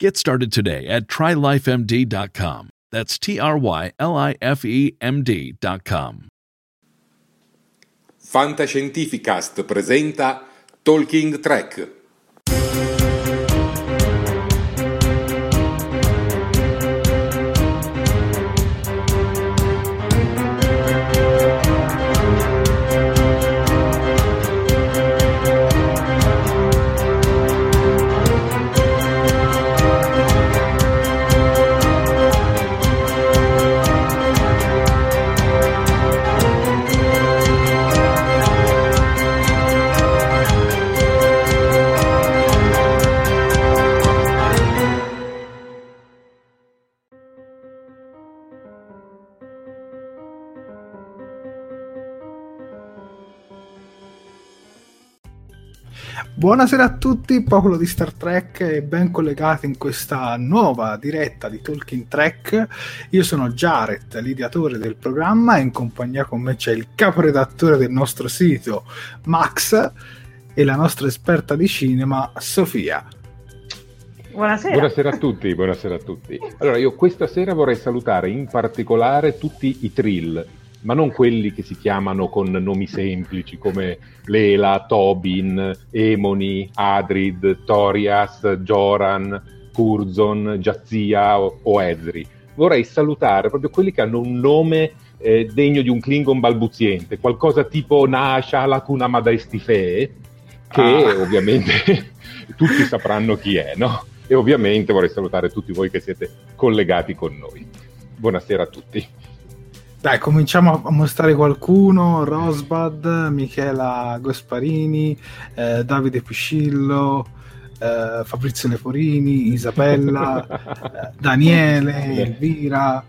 Get started today at trylifemd.com. That's T R Y L I F E M D.com. Fantascientificast presenta Talking Track. Buonasera a tutti, popolo di Star Trek e ben collegati in questa nuova diretta di Talking Trek. Io sono Jared, l'ideatore del programma e in compagnia con me c'è il caporedattore del nostro sito, Max, e la nostra esperta di cinema, Sofia. Buonasera. Buonasera a tutti, buonasera a tutti. Allora, io questa sera vorrei salutare in particolare tutti i Trill, ma non quelli che si chiamano con nomi semplici come Lela, Tobin, Emoni, Adrid, Torias, Joran, Curzon, Jazia o, o Ezri. Vorrei salutare proprio quelli che hanno un nome eh, degno di un Klingon balbuziente, qualcosa tipo Nasha Lakuna Madaestife, che ah. ovviamente tutti sapranno chi è, no? E ovviamente vorrei salutare tutti voi che siete collegati con noi. Buonasera a tutti. Dai, cominciamo a mostrare qualcuno: Rosbad, Michela Gasparini, eh, Davide Piscillo, eh, Fabrizio Leporini, Isabella, eh, Daniele, Elvira.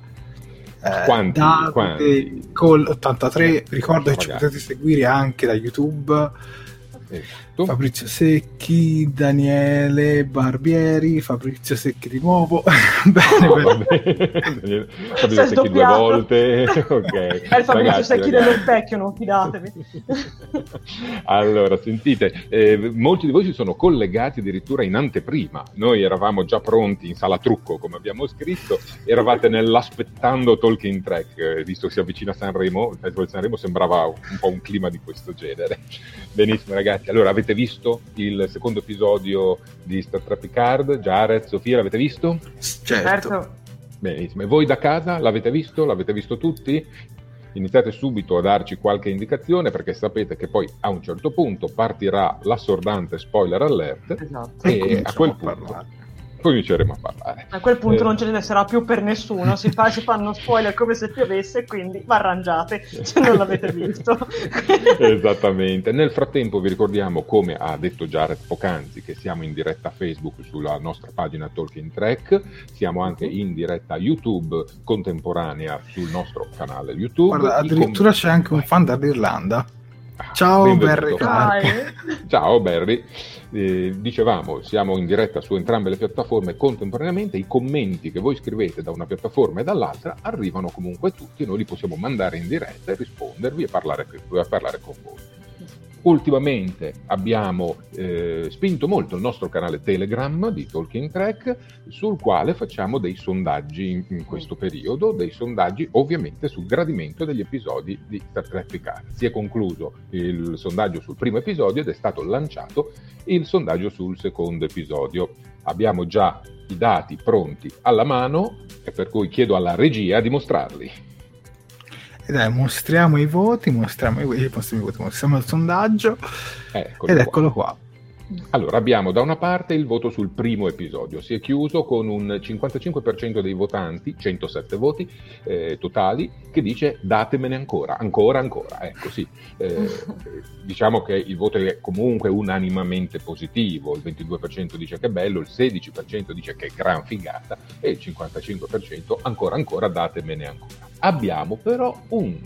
Eh, quanti, Davide, quanti? Col 83. Ricordo che ci potete seguire anche da YouTube Esatto. Fabrizio Secchi, Daniele Barbieri, Fabrizio Secchi di nuovo. bene, Oh, bene. Fabrizio Secchi due volte. ok. È il Fabrizio Ragazzi, Secchi ragazzi. dello specchio, non fidatevi. Allora, sentite, eh, molti di voi si sono collegati addirittura in anteprima. Noi eravamo già pronti in sala trucco, come abbiamo scritto, eravate nell'aspettando Talking Track, eh, visto che si avvicina Sanremo, il Festival di Sanremo sembrava un po' un clima di questo genere. Benissimo, ragazzi. Allora, avete visto il secondo episodio di Star Trek Picard? Jared, Sofia, l'avete visto? Certo. Benissimo. E voi da casa l'avete visto? L'avete visto tutti? Iniziate subito a darci qualche indicazione perché sapete che poi a un certo punto partirà l'assordante spoiler alert Esatto. E e a quel punto parlare. Cominceremo a parlare. A quel punto Eh, non ce ne sarà più per nessuno, si, fa- si fanno spoiler come se piovesse, quindi vi arrangiate se non l'avete visto. Esattamente. Nel frattempo vi ricordiamo, come ha detto Jared poc'anzi, che siamo in diretta Facebook sulla nostra pagina Talking Track, siamo anche in diretta YouTube contemporanea sul nostro canale YouTube. Guarda, addirittura com- c'è anche un fan dall'Irlanda. Ciao benvenuto. Barry Clark. Ciao Barry, Eh, dicevamo siamo in diretta su entrambe le piattaforme contemporaneamente, i commenti che voi scrivete da una piattaforma e dall'altra arrivano comunque tutti, noi li possiamo mandare in diretta e rispondervi e parlare, e parlare con voi. Ultimamente abbiamo eh, spinto molto il nostro canale Telegram di Talking Track, sul quale facciamo dei sondaggi in, in questo periodo, dei sondaggi ovviamente sul gradimento degli episodi di Star Trek Picard. Si è concluso il sondaggio sul primo episodio ed è stato lanciato il sondaggio sul secondo episodio. Abbiamo già i dati pronti alla mano e per cui chiedo alla regia di mostrarli. Dai, mostriamo i voti, mostriamo i, voti, mostriamo, il sondaggio Eccolo ed qua. eccolo qua. Allora, abbiamo da una parte il voto sul primo episodio, si è chiuso con un 55% dei votanti, 107 voti eh, totali, che dice datemene ancora, ancora, ancora. Ecco sì, Eh, diciamo che il voto è comunque unanimamente positivo, il 22% dice che è bello, il 16% dice che è gran figata e il 55% ancora, ancora, datemene ancora. Abbiamo però un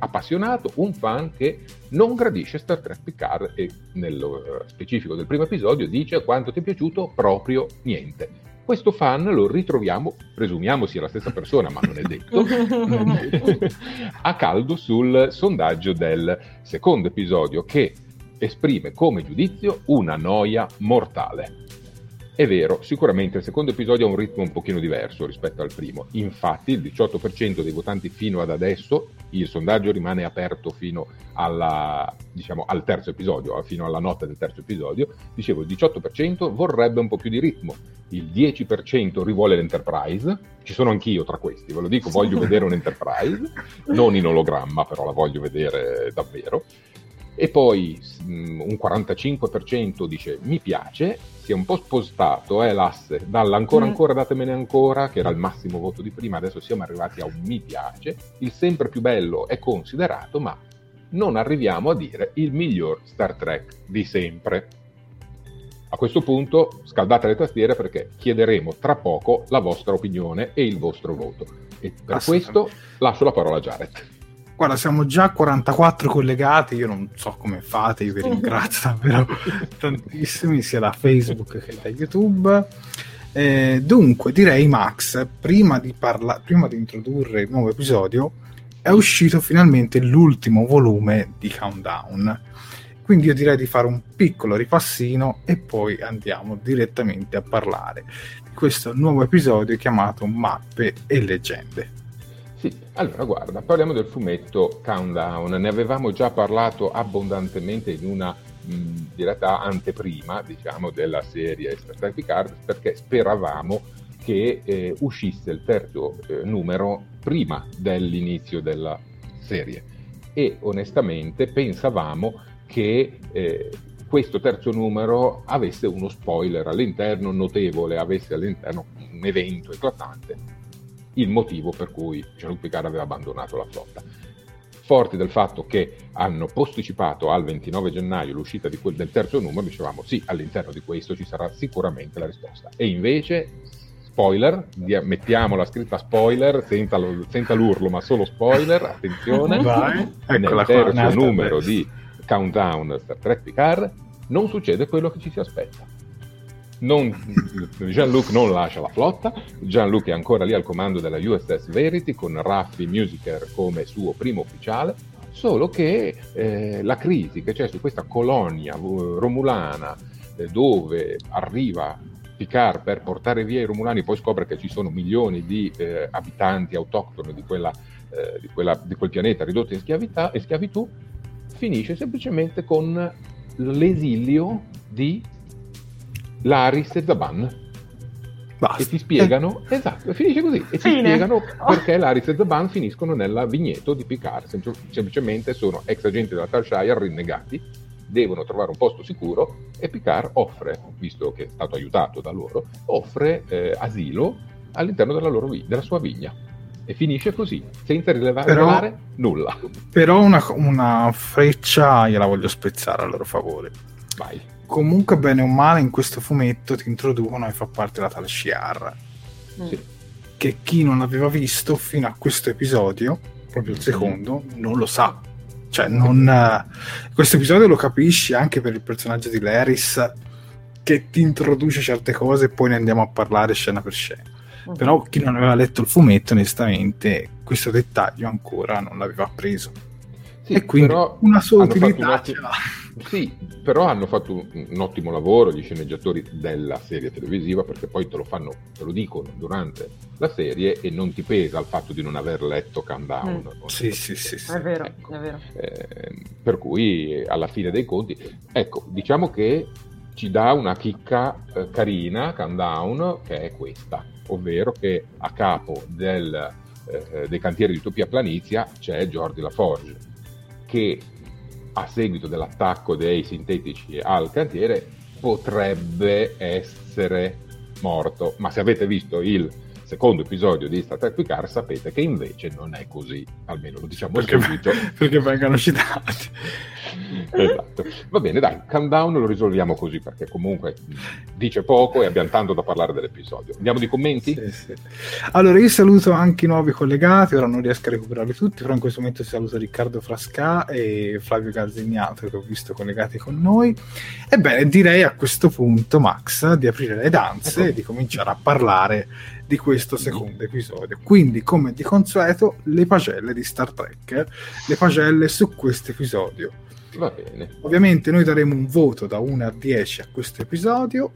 appassionato, un fan che non gradisce Star Trek Picard e nello eh, specifico del primo episodio dice quanto ti è piaciuto proprio niente. Questo fan lo ritroviamo, presumiamo sia la stessa persona, ma non è detto, a caldo sul sondaggio del secondo episodio che esprime come giudizio una noia mortale. È vero, sicuramente il secondo episodio ha un ritmo un pochino diverso rispetto al primo, infatti il 18% dei votanti fino ad adesso, il sondaggio rimane aperto fino alla, diciamo, al terzo episodio, fino alla notte del terzo episodio, dicevo il 18% vorrebbe un po' più di ritmo, il 10% rivuole l'Enterprise, ci sono anch'io tra questi, ve lo dico, voglio vedere un'Enterprise, non in ologramma, però la voglio vedere davvero. E poi mm, un 45% dice mi piace, si è un po' spostato eh, l'asse dall'ancora Mm. ancora datemene ancora, che era il massimo voto di prima, adesso siamo arrivati a un mi piace, il sempre più bello è considerato, ma non arriviamo a dire il miglior Star Trek di sempre. A questo punto scaldate le tastiere perché chiederemo tra poco la vostra opinione e il vostro voto. E per questo lascio la parola a Jared. Guarda, siamo già a 44 collegati, io non so come fate, io vi ringrazio davvero tantissimi, sia da Facebook che da YouTube. Eh, dunque, direi Max, prima di, parla- prima di introdurre il nuovo episodio, è uscito finalmente l'ultimo volume di Countdown. Quindi io direi di fare un piccolo ripassino e poi andiamo direttamente a parlare di questo nuovo episodio chiamato Mappe e leggende. Sì, allora guarda, parliamo del fumetto Countdown, ne avevamo già parlato abbondantemente in una mh, diretta anteprima, diciamo, della serie Star Trek Picard, perché speravamo che eh, uscisse il terzo eh, numero prima dell'inizio della serie. E onestamente pensavamo che eh, questo terzo numero avesse uno spoiler all'interno notevole, avesse all'interno un evento eclatante il motivo per cui Jean-Luc Picard aveva abbandonato la flotta. Forti del fatto che hanno posticipato al 29 gennaio l'uscita di quel, del terzo numero, dicevamo sì, all'interno di questo ci sarà sicuramente la risposta. E invece, spoiler, mettiamo la scritta spoiler senza, senza l'urlo, ma solo spoiler, attenzione, Vai, nel terzo numero di Countdown Star Trek Picard non succede quello che ci si aspetta. Non- Jean-Luc non lascia la flotta, Jean-Luc è ancora lì al comando della USS Verity con Raffi Musiker come suo primo ufficiale, solo che eh, la crisi che c'è su questa colonia eh, romulana eh, dove arriva Picard per portare via i romulani, poi scopre che ci sono milioni di eh, abitanti autoctoni di, quella, eh, di, quella- di quel pianeta ridotti in e schiavitù, finisce semplicemente con l'esilio di Laris e Zaban. Basta. E ti spiegano, esatto, finisce così, e ti Fine. spiegano Oh. perché Laris e Zaban finiscono nella vigneto di Picard, Sempl- semplicemente sono ex agenti della Tal Shire rinnegati, devono trovare un posto sicuro e Picard offre, visto che è stato aiutato da loro, offre eh, asilo all'interno della, loro, della sua vigna. E finisce così, senza rilevare Però- nulla. Però una, una freccia gliela voglio spezzare a loro favore. Vai. Comunque, bene o male, in questo fumetto ti introducono e fa parte la tale Shiar. Sì. Che chi non aveva visto fino a questo episodio, proprio il secondo, non lo sa. Cioè, non, eh, questo episodio lo capisci anche per il personaggio di Laris che ti introduce certe cose e poi ne andiamo a parlare scena per scena. Però chi non aveva letto il fumetto, onestamente, questo dettaglio ancora non l'aveva preso. Sì, e quindi però una sua fatto utilità un ottimo- ce l'ha. Sì, però hanno fatto un, un ottimo lavoro gli sceneggiatori della serie televisiva perché poi te lo fanno, te lo dicono durante la serie e non ti pesa il fatto di non aver letto Countdown. Mm. Sì, sì, sì, sì. È vero, Ecco. è vero. Eh, per cui alla fine dei conti, ecco, diciamo che ci dà una chicca eh, carina, Countdown, che è questa, ovvero che a capo del, eh, dei cantieri di Utopia Planizia c'è Jordi Laforge, che a seguito dell'attacco dei sintetici al cantiere potrebbe essere morto, ma se avete visto il secondo episodio di Star Trek Picard sapete che invece non è così, almeno lo diciamo Perché, subito. perché vengono citati. Esatto. Va bene, dai, countdown lo risolviamo così perché comunque dice poco e abbiamo tanto da parlare dell'episodio. Andiamo di commenti? Sì, sì. Allora, io saluto anche i nuovi collegati, ora non riesco a recuperarli tutti, però in questo momento saluto Riccardo Frasca e Flavio Gazzignato che ho visto collegati con noi. Ebbene, direi a questo punto, Max, di aprire le danze Ecco. e di cominciare a parlare di questo secondo episodio. Quindi, come di consueto, le pagelle di Star Trek, le pagelle su questo episodio. Va bene. Ovviamente noi daremo un voto da 1 a 10 a questo episodio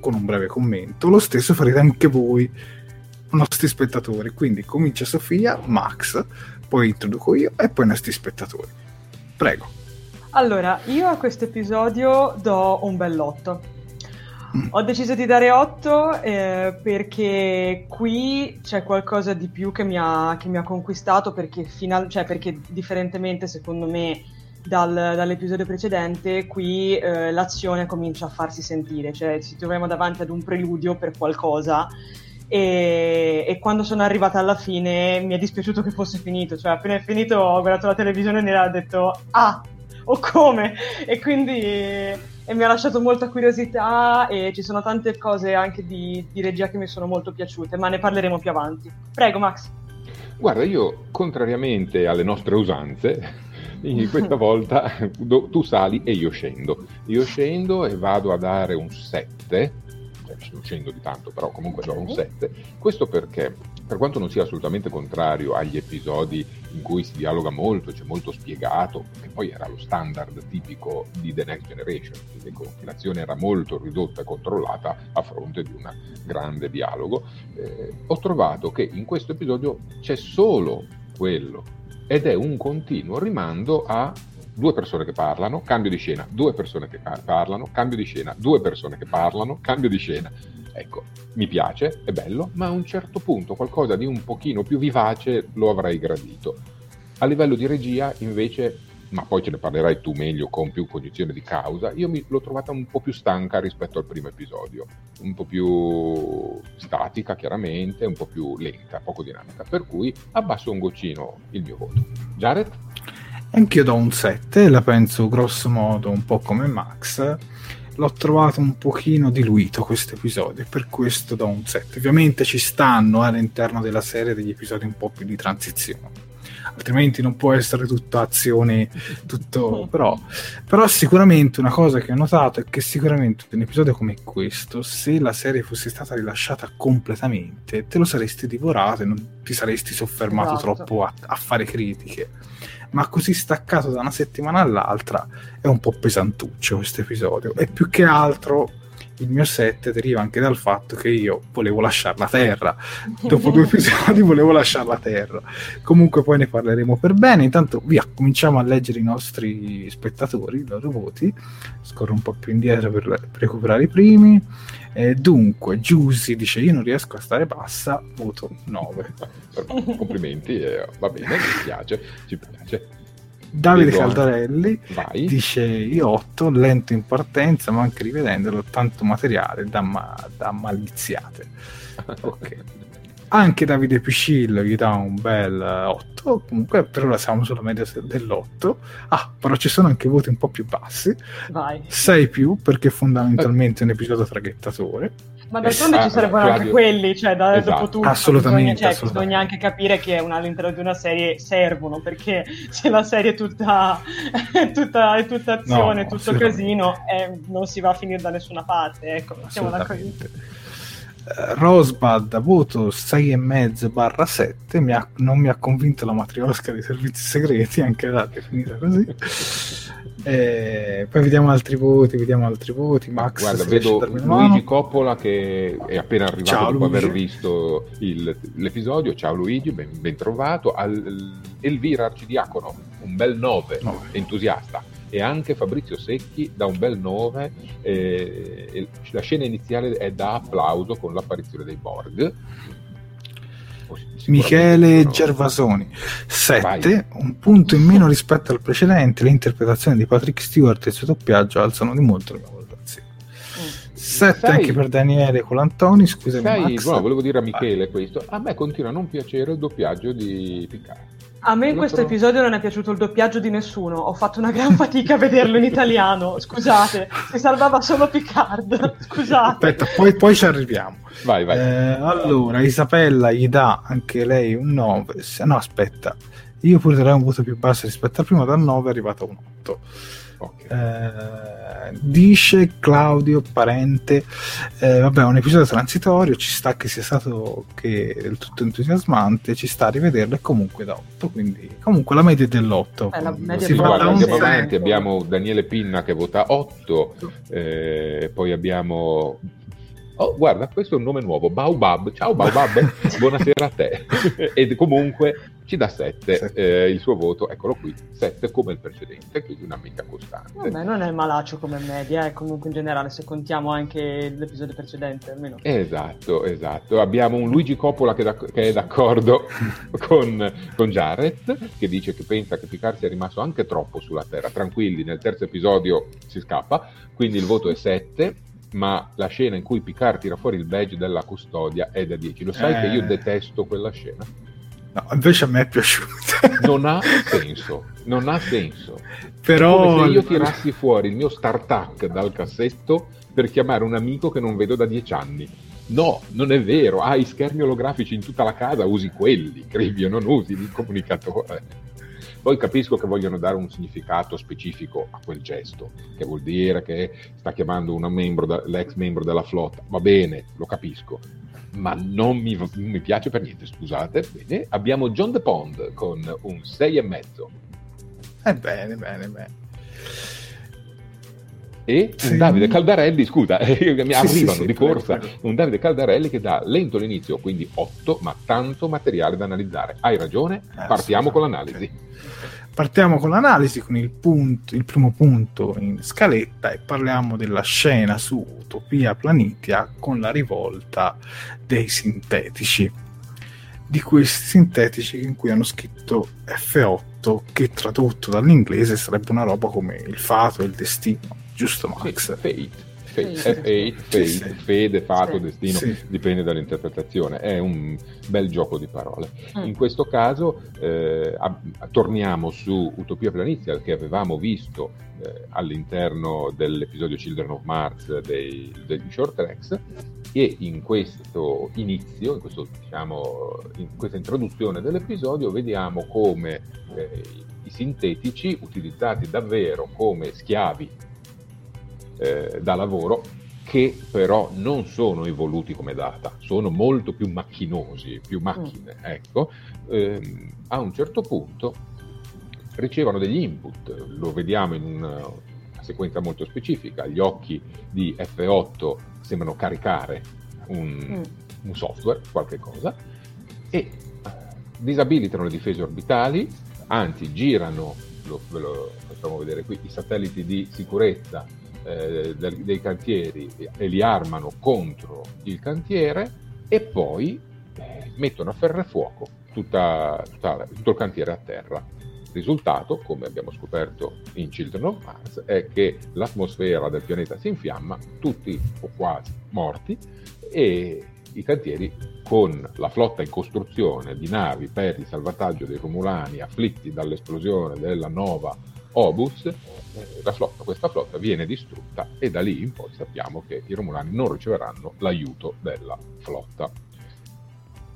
con un breve commento. Lo stesso farete anche voi, nostri spettatori. Quindi comincia Sofia, Max, poi introduco io e poi i nostri spettatori. Prego. Allora, io a questo episodio do un bell'otto. Ho deciso di dare 8 eh, perché qui c'è qualcosa di più che mi ha, che mi ha conquistato perché, final- cioè perché differentemente secondo me dal- dall'episodio precedente qui eh, l'azione comincia a farsi sentire, cioè ci troviamo davanti ad un preludio per qualcosa e, e quando sono arrivata alla fine mi è dispiaciuto che fosse finito, cioè appena è finito ho guardato la televisione e ho detto ah o come? E quindi e mi ha lasciato molta curiosità e ci sono tante cose anche di, di regia che mi sono molto piaciute, ma ne parleremo più avanti. Prego Max. Guarda, io, contrariamente alle nostre usanze, questa volta tu sali e io scendo. Io scendo e vado a dare un 7, cioè non scendo di tanto, però comunque do un 7. Questo perché, per quanto non sia assolutamente contrario agli episodi in cui si dialoga molto, c'è molto spiegato, che poi era lo standard tipico di The Next Generation, quindi ecco, l'azione era molto ridotta e controllata a fronte di un grande dialogo, eh, ho trovato che in questo episodio c'è solo quello ed è un continuo rimando a due persone che parlano, cambio di scena, due persone che parlano, cambio di scena, due persone che parlano, cambio di scena. Ecco, mi piace, è bello, ma a un certo punto qualcosa di un pochino più vivace lo avrei gradito. A livello di regia, invece, ma poi ce ne parlerai tu meglio con più cognizione di causa, io mi, l'ho trovata un po' più stanca rispetto al primo episodio, un po' più statica chiaramente, un po' più lenta, poco dinamica, per cui abbasso un goccino il mio voto. Jared? Anch'io do un 7, la penso grosso modo un po' come Max. L'ho trovato un pochino diluito questo episodio, e per questo do un 7. Ovviamente ci stanno eh, all'interno della serie degli episodi un po' più di transizione. Altrimenti non può essere tutta azione, tutto. Però, però sicuramente una cosa che ho notato è che sicuramente un episodio come questo, se la serie fosse stata rilasciata completamente, te lo saresti divorato e non ti saresti soffermato Esatto. troppo a, a fare critiche ma così staccato da una settimana all'altra è un po' pesantuccio questo episodio. E più che altro il mio set deriva anche dal fatto che io volevo lasciare la terra. Dopo due episodi volevo lasciare la terra. Comunque poi ne parleremo per bene. Intanto via cominciamo a leggere i nostri spettatori i loro voti. Scorro un po' più indietro per, per recuperare i primi Eh, dunque Giusy dice io non riesco a stare bassa voto 9 Complimenti, eh, va bene, ci piace, ci piace. Davide Vedo anche. Caldarelli Vai. dice io 8, lento in partenza, ma anche rivedendolo tanto materiale da, ma- da maliziate. Ok. Anche Davide Piscillo gli dà un bel 8, comunque per ora siamo sulla media dell'8. Ah, però ci sono anche voti un po' più bassi. Vai. 6 più perché fondamentalmente è un episodio traghettatore. Ma d'altronde ci sarebbero Claudio. anche quelli, cioè da, Esatto. dopo tutto Assolutamente, bisogna, cioè, assolutamente. bisogna anche capire che una- all'interno di una serie servono, perché se la serie è tutta, è tutta, è tutta azione, No, tutto casino, eh, non si va a finire da nessuna parte, ecco, mettiamola così. Eh, Rosbud voto 6,5 barra 7 mi ha- non mi ha convinto la matriosca dei servizi segreti anche là che è finita così Eh, poi vediamo altri voti vediamo altri voti Max Guarda, vedo mano. Luigi Coppola che è appena arrivato Ciao, dopo Luigi. aver visto il- l'episodio. Ciao Luigi, ben, ben trovato. Al- Elvira Arcidiacono, un bel 9, Nove. entusiasta. E anche Fabrizio Secchi da un bel 9. eh, la scena iniziale è da applauso con l'apparizione dei Borg. Michele sono- Gervasoni 7 Vai. un punto in meno rispetto al precedente l'interpretazione di Patrick Stewart e il suo doppiaggio alzano di molto la mia valutazione 7 Sai- anche per Daniele Colantoni scusami Sai, Max no, volevo dire a Michele questo. A me continua a non piacere il doppiaggio di Picard. A me in questo episodio non è piaciuto il doppiaggio di nessuno, ho fatto una gran fatica a vederlo in italiano, scusate, si salvava solo Picard, scusate. aspetta poi, poi ci arriviamo Vai, vai. Eh, allora, Isabella gli dà anche lei un 9. Se- No, aspetta, io pure darei un voto più basso rispetto al primo, dal 9 è arrivato a un 8. Eh, dice Claudio Parente, eh, vabbè, un episodio transitorio, ci sta che sia stato che del tutto entusiasmante, ci sta a rivederlo e comunque da 8, quindi comunque la media è dell'8. Eh, la media Guarda, abbiamo Daniele Pinna che vota 8, eh, poi abbiamo... Oh, guarda, questo è un nome nuovo, Baobab. Ciao Baobab, buonasera a te. Ed comunque ci dà 7, Sette. il suo voto, eccolo qui, 7 come il precedente, quindi una media costante. Vabbè, non è malaccio come media, eh, comunque in generale, se contiamo anche l'episodio precedente, almeno. Esatto, esatto. Abbiamo un Luigi Coppola che, d'ac- che è d'accordo con, con Jarrett, che dice che pensa che Picard sia rimasto anche troppo sulla Terra. Tranquilli, nel terzo episodio si scappa, quindi il voto è 7. Ma la scena in cui Picard tira fuori il badge della custodia è da 10. Lo sai Eh. che io detesto quella scena? No, invece a me è piaciuta. Non ha senso, non ha senso. Però Come se io tirassi fuori il mio StarTac dal cassetto per chiamare un amico che non vedo da dieci anni. No, non è vero. Hai schermi olografici in tutta la casa, usi quelli, Cribio, non usi il comunicatore. Poi capisco che vogliono dare un significato specifico a quel gesto, che vuol dire che sta chiamando membro l'ex membro della flotta. Va bene, lo capisco, ma non mi, non mi piace per niente, scusate. Bene, abbiamo John The Pond con un 6,5. Eh, bene, bene, bene. E un Davide Caldarelli, scusa, mi arrivano di corsa, un Davide Caldarelli che dà lento l'inizio, quindi 8, ma tanto materiale da analizzare. Hai ragione, Eh, partiamo con l'analisi. Partiamo con l'analisi, con il, punto, il primo punto in scaletta e parliamo della scena su Utopia Planitia con la rivolta dei sintetici. Di questi sintetici in cui hanno scritto F8 che tradotto dall'inglese sarebbe una roba come il fato e il destino, giusto Sì, Max? fate, fate, Fate. F8, fate, fede, fato, Sì. destino, Sì. dipende dall'interpretazione, è un bel gioco di parole. Mm. In questo caso eh, ab- torniamo su Utopia Planizia che avevamo visto eh, all'interno dell'episodio Children of Mars dei, degli short tracks e in questo inizio, in, questo, diciamo, in questa introduzione dell'episodio vediamo come eh, i sintetici utilizzati davvero come schiavi eh, da lavoro che però non sono evoluti come data, sono molto più macchinosi, più macchine, ecco, ehm, a un certo punto ricevono degli input, lo vediamo in una, sequenza molto specifica, gli occhi di F8 sembrano caricare un, un software, qualche cosa, e disabilitano le difese orbitali, anzi girano, lo, ve lo facciamo vedere qui, i satelliti di sicurezza eh, dei cantieri e, li armano contro il cantiere e poi eh, mettono a ferro e fuoco tutta- tutta- tutto il cantiere a terra. risultato, come abbiamo scoperto in Children of Mars, è che l'atmosfera del pianeta si infiamma, tutti o quasi morti, e i cantieri con la flotta in costruzione di navi per il salvataggio dei Romulani afflitti dall'esplosione della nova Obus, eh, flotta, questa flotta viene distrutta e da lì in poi sappiamo che i Romulani non riceveranno l'aiuto della flotta.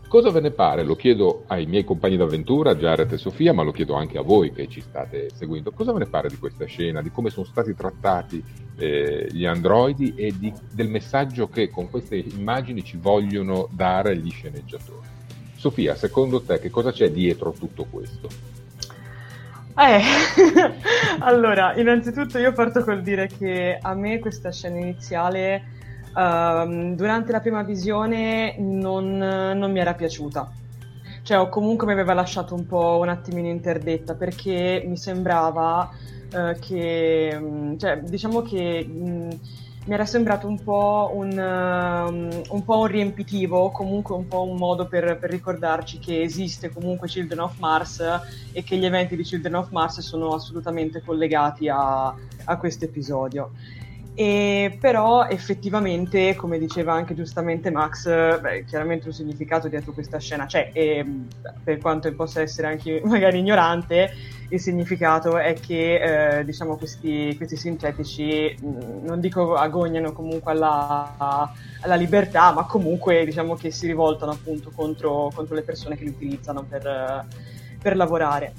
Cosa ve ne pare? Lo chiedo ai miei compagni d'avventura, Jared e Sofia, ma lo chiedo anche a voi che ci state seguendo. Cosa ve ne pare di questa scena, di come sono stati trattati eh, gli androidi e di, del messaggio che con queste immagini ci vogliono dare gli sceneggiatori? Sofia, secondo te che cosa c'è dietro tutto questo? Eh, allora, innanzitutto io parto col dire che a me questa scena iniziale uh, durante la prima visione non, non, mi era piaciuta. Cioè, o comunque mi aveva lasciato un po' un attimino interdetta perché mi sembrava uh, che, mm, cioè, diciamo che mh, mm, mi era sembrato un po' un, uh, un po' un, riempitivo, comunque un po' un modo per, per, ricordarci che esiste comunque Children of Mars e che gli eventi di Children of Mars sono assolutamente collegati a, a questo episodio. E però effettivamente, come diceva anche giustamente Max, beh, chiaramente un significato dietro questa scena c'è e per quanto possa essere anche magari ignorante, il significato è che eh, diciamo questi, questi, sintetici non dico agognano comunque alla, alla, libertà, ma comunque diciamo che si rivoltano appunto contro, contro le persone che li utilizzano per, per lavorare.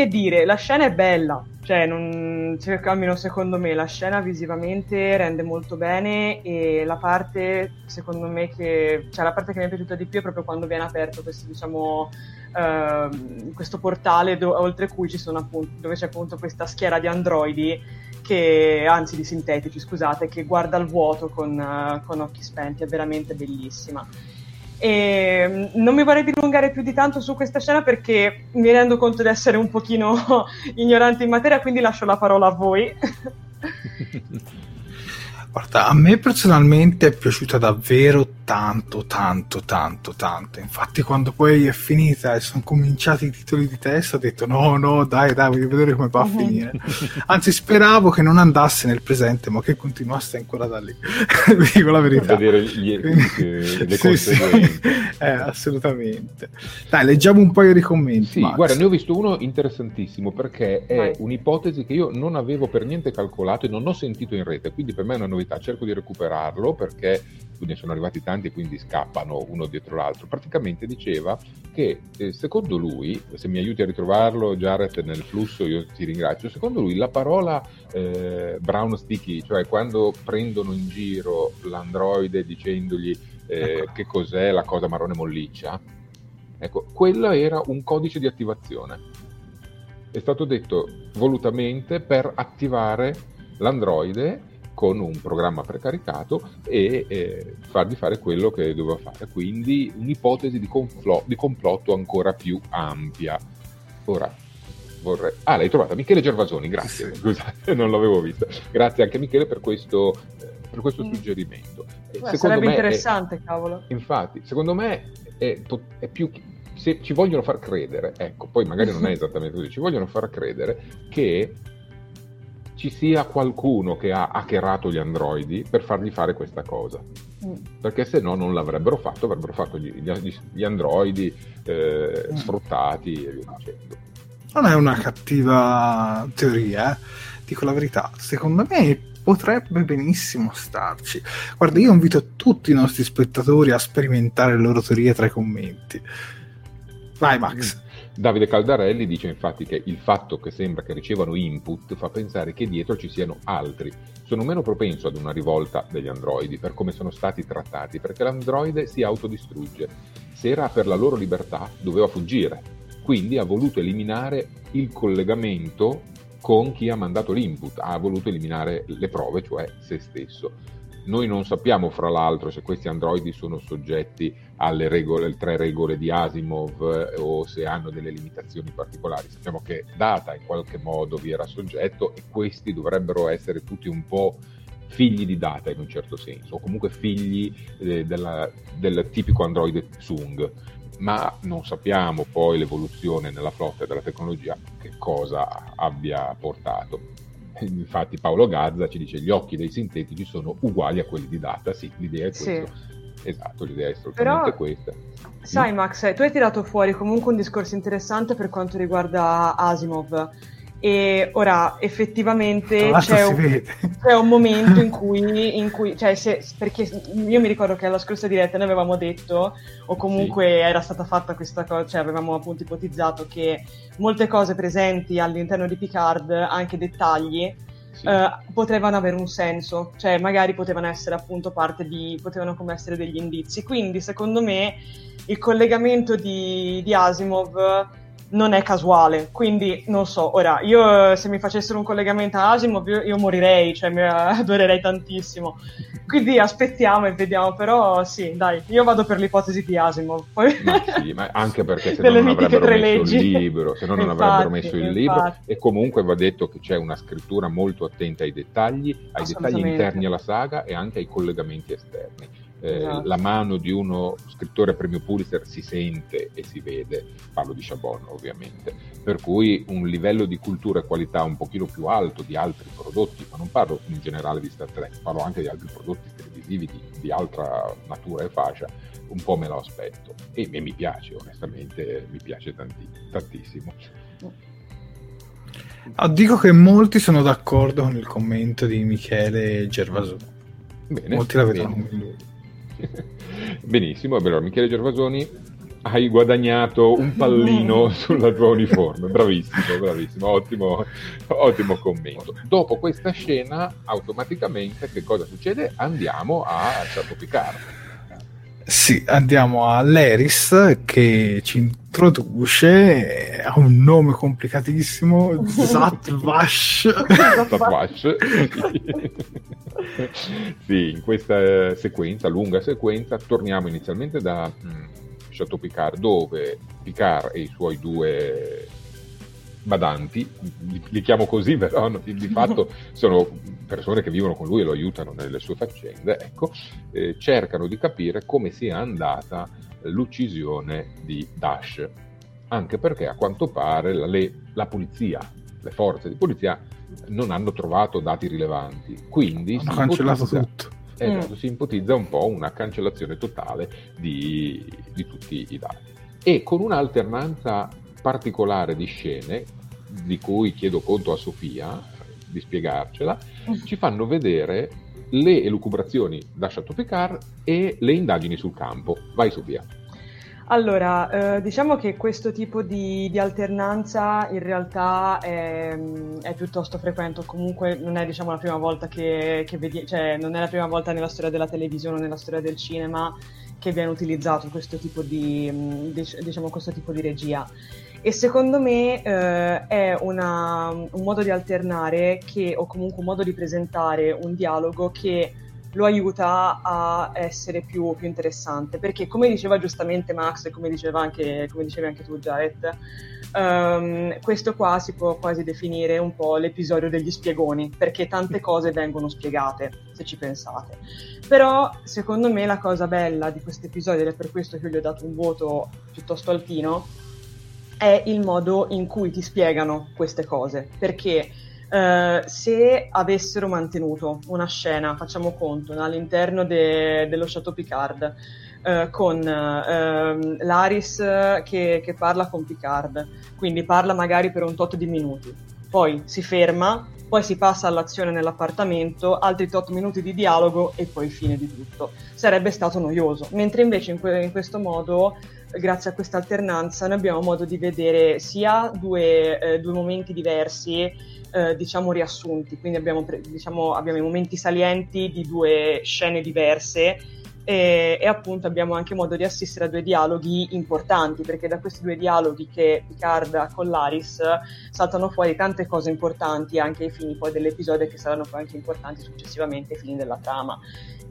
Che dire, la scena è bella, cioè, non, cioè, almeno secondo me la scena visivamente rende molto bene e la parte, secondo me, che, cioè la parte che mi è piaciuta di più è proprio quando viene aperto questo, diciamo, uh, questo portale do, oltre cui ci sono appunto, dove c'è appunto questa schiera di androidi che, anzi di sintetici, scusate, che guarda il vuoto con, uh, con occhi spenti, è veramente bellissima. E mm, non mi vorrei dilungare più di tanto su questa scena perché mi rendo conto di essere un pochino ignorante in materia, quindi lascio la parola a voi. Guarda, a me personalmente è piaciuta davvero tanto, tanto, tanto, tanto. Infatti, quando poi è finita e sono cominciati i titoli di testa, ho detto: no, no, dai, dai, voglio vedere come va a finire. Anzi, speravo che non andasse nel presente, ma che continuasse ancora da lì. Vi dico la verità. vedere gli, Quindi, le sì, sì. Eh, assolutamente. Dai, leggiamo un paio di commenti. Sì, Max. guarda, ne ho visto uno interessantissimo perché è Vai. un'ipotesi che io non avevo per niente calcolato e non ho sentito in rete, quindi per me è una novità. Cerco di recuperarlo perché ne sono arrivati tanti e quindi scappano uno dietro l'altro. Praticamente diceva che eh, secondo lui, se mi aiuti a ritrovarlo Jared nel flusso io ti ringrazio, secondo lui la parola eh, brown sticky, cioè quando prendono in giro l'androide dicendogli eh, ecco. che cos'è la cosa marrone molliccia, ecco, quello era un codice di attivazione. È stato detto volutamente per attivare l'androide con un programma precaricato e eh, fargli fare quello che doveva fare. Quindi un'ipotesi di, conflo- di complotto ancora più ampia. Ora, vorrei... Ah, l'hai trovata, Michele Gervasoni, grazie, sì. scusate, non l'avevo vista. Grazie anche Michele per questo, eh, per questo mm. suggerimento. Beh, sarebbe interessante, è... cavolo. Infatti, secondo me è, è più se ci vogliono far credere, ecco, poi magari non è esattamente così, ci vogliono far credere che ci sia qualcuno che ha hackerato gli androidi per fargli fare questa cosa. Mm. Perché se no non l'avrebbero fatto, avrebbero fatto gli, gli, gli androidi eh, mm. sfruttati e via dicendo. Non è una cattiva teoria, eh? dico la verità. Secondo me potrebbe benissimo starci. Guarda, io invito tutti i nostri spettatori a sperimentare le loro teorie tra i commenti. Vai Max. Mm. Davide Caldarelli dice infatti che il fatto che sembra che ricevano input fa pensare che dietro ci siano altri. Sono meno propenso ad una rivolta degli androidi per come sono stati trattati, perché l'androide si autodistrugge. Se era per la loro libertà, doveva fuggire. Quindi ha voluto eliminare il collegamento con chi ha mandato l'input, ha voluto eliminare le prove, cioè se stesso. Noi non sappiamo, fra l'altro, se questi androidi sono soggetti alle regole, tre regole di Asimov eh, o se hanno delle limitazioni particolari. Sappiamo che Data in qualche modo vi era soggetto e questi dovrebbero essere tutti un po' figli di Data in un certo senso, o comunque figli eh, della, del tipico androide Tsung. ma non sappiamo poi l'evoluzione nella flotta e della tecnologia che cosa abbia portato. Infatti Paolo Gazza ci dice gli occhi dei sintetici sono uguali a quelli di Data, sì, l'idea è questa. Sì. Esatto, l'idea è assolutamente Però, questa. Sai Max, tu hai tirato fuori comunque un discorso interessante per quanto riguarda Asimov e ora effettivamente c'è un, c'è un, momento in cui, in cui cioè se, perché io mi ricordo che alla scorsa diretta noi avevamo detto o comunque sì. era stata fatta questa cosa cioè avevamo appunto ipotizzato che molte cose presenti all'interno di Picard anche dettagli sì. eh, potevano avere un senso cioè magari potevano essere appunto parte di potevano come essere degli indizi quindi secondo me il collegamento di, di Asimov non è casuale, quindi non so, ora io se mi facessero un collegamento a Asimov io, io morirei, cioè mi adorerei tantissimo, quindi aspettiamo e vediamo, però sì, dai, io vado per l'ipotesi di Asimov. Poi... Ma sì, ma anche perché se no non avrebbero messo leggi. il libro, se no non infatti, avrebbero messo il libro e comunque va detto che c'è una scrittura molto attenta ai dettagli, ai dettagli interni alla saga e anche ai collegamenti esterni eh, esatto. la mano di uno scrittore premio Pulitzer si sente e si vede, parlo di Chabon ovviamente, per cui un livello di cultura e qualità un pochino più alto di altri prodotti, ma non parlo in generale di Star Trek, parlo anche di altri prodotti televisivi di, di altra natura e fascia, un po' me lo aspetto e, e mi piace onestamente, mi piace tanti, tantissimo. Ah, dico che molti sono d'accordo con il commento di Michele Gervasoni. Bene, molti la vedono come lui. Benissimo, allora Michele Gervasoni hai guadagnato un pallino sulla tua uniforme, bravissimo, bravissimo, ottimo, ottimo commento. Dopo questa scena, automaticamente che cosa succede? Andiamo a Chateau Picard. Sì, andiamo a Leris che ci introduce, ha un nome complicatissimo, Zatvash. Zatvash. sì, in questa sequenza, lunga sequenza, torniamo inizialmente da mh, mm, Chateau Picard, dove Picard e i suoi due badanti, li, li chiamo così, però di, di, fatto sono persone che vivono con lui e lo aiutano nelle sue faccende, ecco, eh, cercano di capire come sia andata l'uccisione di Dash, anche perché a quanto pare la, le, la polizia, le forze di polizia non hanno trovato dati rilevanti. Quindi hanno cancellato ipotizza, tutto. Esatto, mm. si ipotizza un po' una cancellazione totale di, di tutti i dati. E con un'alternanza particolare di scene, di cui chiedo conto a Sofia di spiegarcela, mm. ci fanno vedere le elucubrazioni da Chateau Picard e le indagini sul campo. Vai Sofia. Allora, eh, diciamo che questo tipo di, di alternanza in realtà è, è, piuttosto frequente, comunque non è diciamo, la prima volta che, che vedi, cioè, non è la prima volta nella storia della televisione o nella storia del cinema che viene utilizzato questo tipo di, diciamo, questo tipo di regia. E secondo me eh, è una, un modo di alternare che, o comunque un modo di presentare un dialogo che lo aiuta a essere più, più, interessante. Perché, come diceva giustamente Max e come, diceva anche, come dicevi anche tu, Jared, um, questo qua si può quasi definire un po' l'episodio degli spiegoni, perché tante cose vengono spiegate, se ci pensate. Però, secondo me, la cosa bella di questo episodio, ed è per questo che io gli ho dato un voto piuttosto altino, è il modo in cui ti spiegano queste cose. Perché Uh, se avessero mantenuto una scena, facciamo conto, no, all'interno de- dello Chateau Picard, uh, con uh, l'Aris che-, che parla con Picard, quindi parla magari per un tot di minuti, poi si ferma, poi si passa all'azione nell'appartamento, altri tot minuti di dialogo e poi fine di tutto. Sarebbe stato noioso, mentre invece in, que- in questo modo grazie a questa alternanza noi abbiamo modo di vedere sia due, eh, due momenti diversi eh, diciamo riassunti, quindi abbiamo, diciamo, abbiamo i momenti salienti di due scene diverse e, e, appunto abbiamo anche modo di assistere a due dialoghi importanti perché da questi due dialoghi che Picard ha con Laris saltano fuori tante cose importanti anche ai fini poi dell'episodio che saranno poi anche importanti successivamente ai fini della trama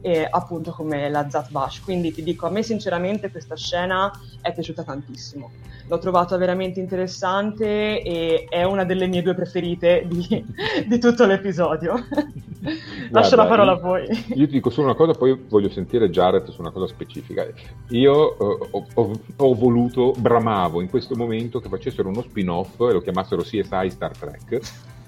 e appunto come la Zat Bash quindi ti dico a me sinceramente questa scena è piaciuta tantissimo l'ho trovata veramente interessante e è una delle mie due preferite di, di tutto l'episodio. Lascio la parola a voi. Io ti dico solo una cosa, poi voglio sentire Jared Jared su una cosa specifica. Io eh, ho, ho, ho, voluto, bramavo in questo momento che facessero uno spin-off e lo chiamassero CSI Star Trek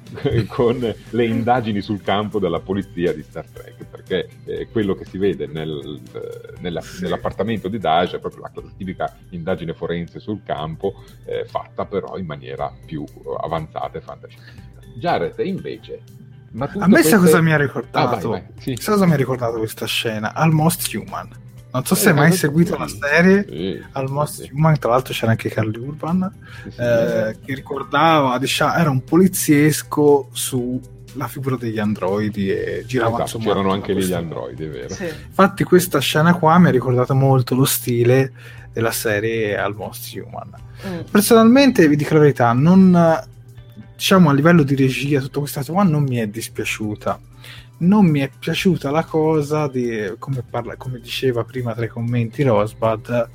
con le indagini sul campo della polizia di Star Trek, perché eh, quello che si vede nel, nella, nell'appartamento di Daesh è proprio la, tipica indagine forense sul campo, eh, fatta però in maniera più avanzata e fantascientifica. Jared invece a me sa cosa mi ha ricordato? Ah, vai, vai. Sì. Sa cosa mi ha ricordato questa scena? Almost Human. Non so se hai mai seguito la serie sì, Almost sì. Human, tra l'altro c'era anche Carly Urban, sì, eh, che ricordava, diciamo, era un poliziesco sulla figura degli androidi e girava esatto, c'erano anche lì gli androidi, è vero. Infatti questa scena qua mi ha ricordato molto lo stile della serie Almost Human. Mm. Personalmente, vi dico la verità, non diciamo a livello di regia tutta questa cosa qua non mi è dispiaciuta. Non mi è piaciuta la cosa di come, parla, come diceva prima tra i commenti Rosbad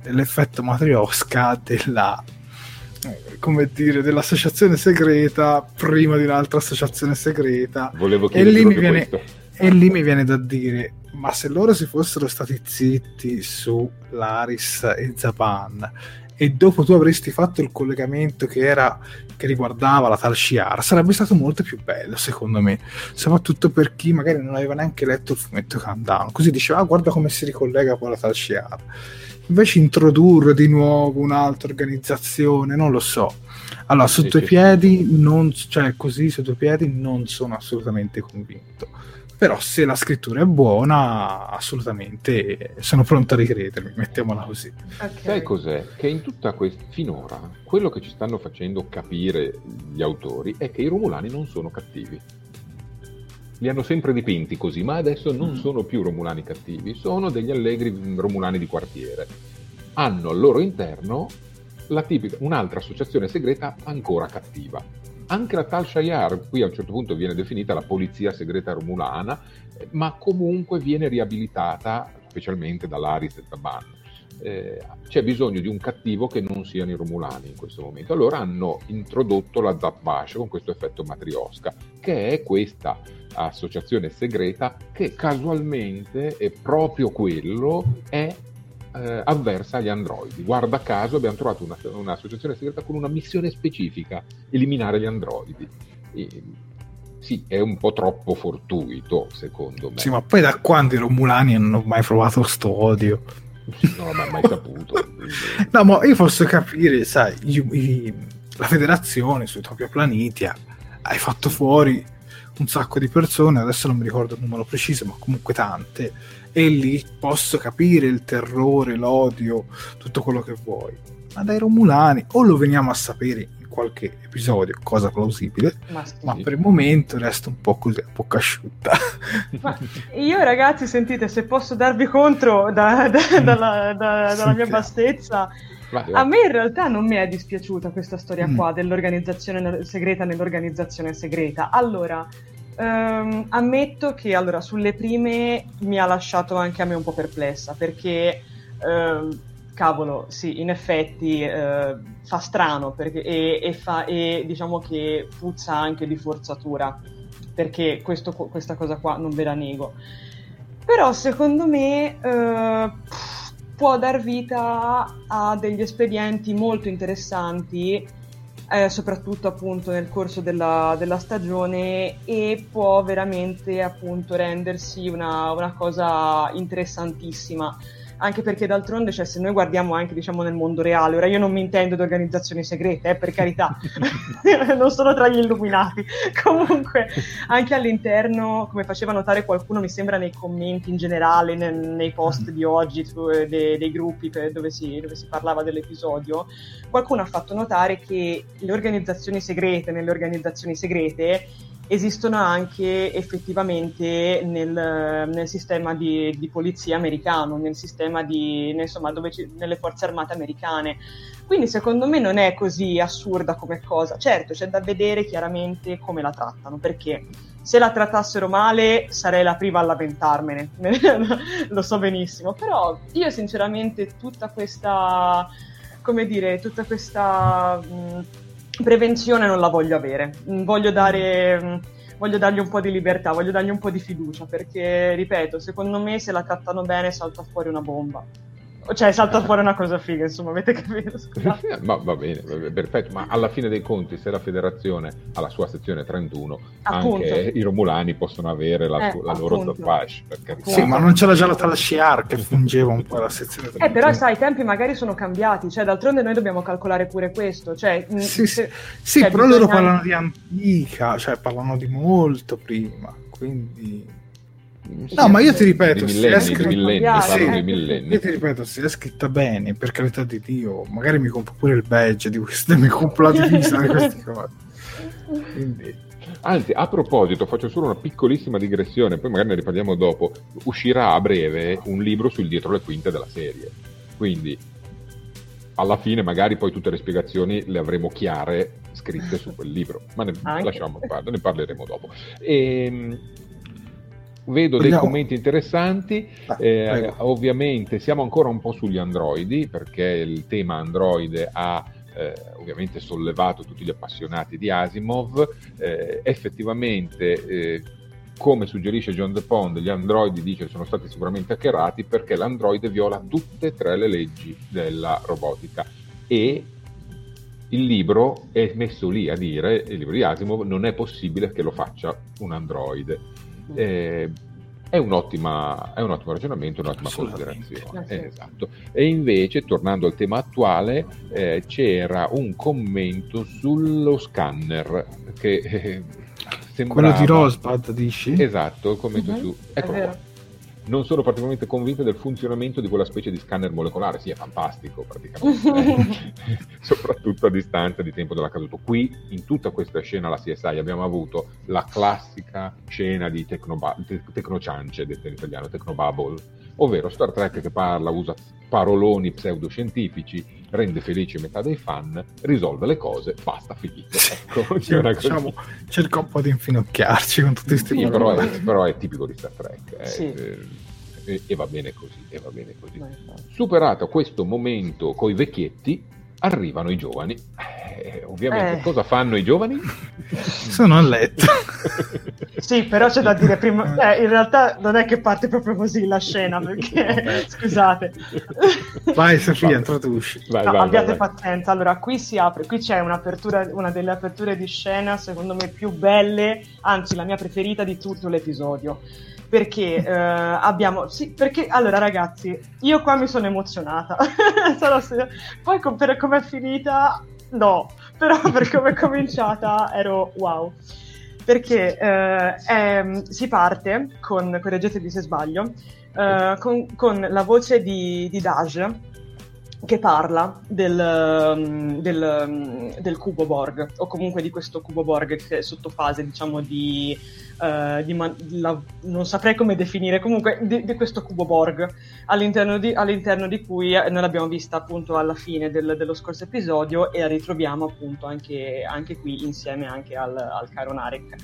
dell'effetto matriosca della come dire dell'associazione segreta prima di un'altra associazione segreta. Volevo e lì, mi viene, e lì mi viene da dire ma se loro si fossero stati zitti su Laris e Zapan e dopo tu avresti fatto il collegamento che era che riguardava la tal Shiar sarebbe stato molto più bello secondo me. Soprattutto per chi magari non aveva neanche letto il fumetto Countdown così diceva ah, guarda come si ricollega poi la tal Shiar invece introdurre di nuovo un'altra organizzazione non lo so. Allora su due piedi non, cioè così su due piedi non sono assolutamente convinto però se la scrittura è buona assolutamente sono pronto a ricredermi mettiamola così okay. sai cos'è? che in tutta questa finora quello che ci stanno facendo capire gli autori è che i romulani non sono cattivi li hanno sempre dipinti così ma adesso non mm. sono più romulani cattivi sono degli allegri romulani di quartiere hanno al loro interno la tipica, un'altra associazione segreta ancora cattiva anche la Tal Shayar, qui a un certo punto viene definita la polizia segreta romulana, eh, ma comunque viene riabilitata specialmente dall'Aris e Taban. Eh, c'è bisogno di un cattivo che non siano i romulani in questo momento. Allora hanno introdotto la Zapbash con questo effetto matriosca, che è questa associazione segreta che casualmente è proprio quello, è eh, avversa agli androidi. Guarda caso abbiamo trovato una, un'associazione segreta con una missione specifica, eliminare gli androidi. E, sì, è un po' troppo fortuito, secondo me. Sì, ma poi da quando i Romulani hanno mai provato sto odio? Non l'ho mai saputo. no, ma io posso capire, sai, i, i, la federazione su Tokyo Planitia hai fatto fuori un sacco di persone, adesso non mi ricordo il numero preciso, ma comunque tante e lì posso capire il terrore, l'odio, tutto quello che vuoi. Ma dai Romulani o lo veniamo a sapere in qualche episodio, cosa plausibile, ma, sì. ma per il momento resta un po' così, un po' casciutta. Ma io ragazzi, sentite, se posso darvi contro da, da, mm. dalla, da, dalla mia bastezza... A me in realtà non mi è dispiaciuta questa storia mm. qua dell'organizzazione segreta nell'organizzazione segreta. Allora, Um, ammetto che allora sulle prime mi ha lasciato anche a me un po' perplessa perché uh, cavolo, sì, in effetti uh, fa strano perché, e, e, fa, e, diciamo che puzza anche di forzatura perché questo, questa cosa qua non ve la nego. Però secondo me uh, può dar vita a degli espedienti molto interessanti eh, soprattutto appunto nel corso della, della, stagione e può veramente appunto rendersi una, una cosa interessantissima anche perché d'altronde, cioè, se noi guardiamo anche diciamo, nel mondo reale, ora io non mi intendo di organizzazioni segrete, eh, per carità, non sono tra gli illuminati, comunque anche all'interno, come faceva notare qualcuno, mi sembra nei commenti in generale, nel, nei post di oggi su, de, dei gruppi per, dove, si, dove si parlava dell'episodio, qualcuno ha fatto notare che le organizzazioni segrete, nelle organizzazioni segrete, esistono anche effettivamente nel, nel sistema di, di, polizia americano, nel sistema di, insomma, ci, nelle forze armate americane. Quindi secondo me non è così assurda come cosa. Certo, c'è da vedere chiaramente come la trattano, perché se la trattassero male sarei la prima a lamentarmene, lo so benissimo, però io sinceramente tutta questa, come dire, tutta questa... Mh, prevenzione non la voglio avere. Voglio dare, voglio dargli un po' di libertà, voglio dargli un po' di fiducia, perché, ripeto, secondo me se la trattano bene salta fuori una bomba. Cioè, salta fuori una cosa figa, insomma, avete capito? ma va bene, va bene, perfetto, ma alla fine dei conti, se la federazione ha la sua sezione 31, appunto. anche i Romulani possono avere la, eh, la loro Zapash. Sì, ma non c'era già la Talasciar che fungeva un po' la sezione 31. Eh, però sai, i tempi magari sono cambiati, cioè, d'altronde noi dobbiamo calcolare pure questo, cioè... Sì, se, sì cioè, però loro parlano di antica, cioè parlano di molto prima, quindi... No, ma io ti ripeto, di millenni, scritto... millenni, sì, di millenni. Io ti ripeto, se è scritta bene, per carità di Dio, magari mi compro pure il badge di queste, mi compro la divisa di queste cose. Quindi... Anzi, a proposito, faccio solo una piccolissima digressione, poi magari ne riparliamo dopo. Uscirà a breve un libro sul dietro le quinte della serie. Quindi, alla fine, magari poi tutte le spiegazioni le avremo chiare scritte su quel libro. Ma ne, lasciamo, ne parleremo dopo. E, ehm, Vedo Vogliamo... dei commenti interessanti, ah, eh, ovviamente siamo ancora un po' sugli androidi perché il tema androide ha eh, ovviamente sollevato tutti gli appassionati di Asimov, eh, effettivamente eh, come suggerisce John De Pond, gli androidi dice sono stati sicuramente hackerati perché l'androide viola tutte e tre le leggi della robotica. E il libro è messo lì a dire, il libro di Asimov, non è possibile che lo faccia un androide eh, è, un'ottima, è un ottimo ragionamento, un'ottima considerazione. Eh, esatto. E invece, tornando al tema attuale, eh, c'era un commento sullo scanner che eh, sembrava... Quello di Rosbad, dici? Esatto, il commento uh-huh. su... Ecco non sono particolarmente convinto del funzionamento di quella specie di scanner molecolare. Sì, è fantastico praticamente, soprattutto a distanza di tempo dell'accaduto. Qui, in tutta questa scena, la CSI abbiamo avuto la classica scena di tecnoba- te- tecnociance, detta in italiano, tecnobubble, ovvero Star Trek che parla, usa paroloni pseudoscientifici, rende felice metà dei fan, risolve le cose, basta, finito. Ecco, sì, diciamo, cerca un po' di infinocchiarci con tutti questi sì, però è, però è, tipico di Star Trek. Eh, sì. eh, e, e, va bene così, e va bene così. Superato questo momento coi vecchietti, arrivano i giovani. Eh, ovviamente, eh. cosa fanno i giovani? Sono a letto. sì, però c'è da dire prima, eh, in realtà non è che parte proprio così la scena, perché scusate. Vai Sofia, introduci. Vai, no, vai, abbiate vai, pazienza. Allora, qui si apre, qui c'è un'apertura, una delle aperture di scena, secondo me più belle, anzi la mia preferita di tutto l'episodio perché eh, abbiamo sì, perché allora ragazzi io qua mi sono emozionata. Poi com- per come è finita no. Però per come è cominciata ero wow. Perché eh, è, si parte con correggetemi se sbaglio eh, con, con, la voce di, di Daj che parla del, del, del, cubo Borg o comunque di questo cubo Borg che è sotto fase diciamo di di man- la- non saprei come definire, comunque di, di questo cubo Borg, all'interno di, all'interno di, cui eh, noi l'abbiamo vista appunto alla fine del, dello scorso episodio e la ritroviamo appunto anche, anche qui insieme anche al, al caro Narek.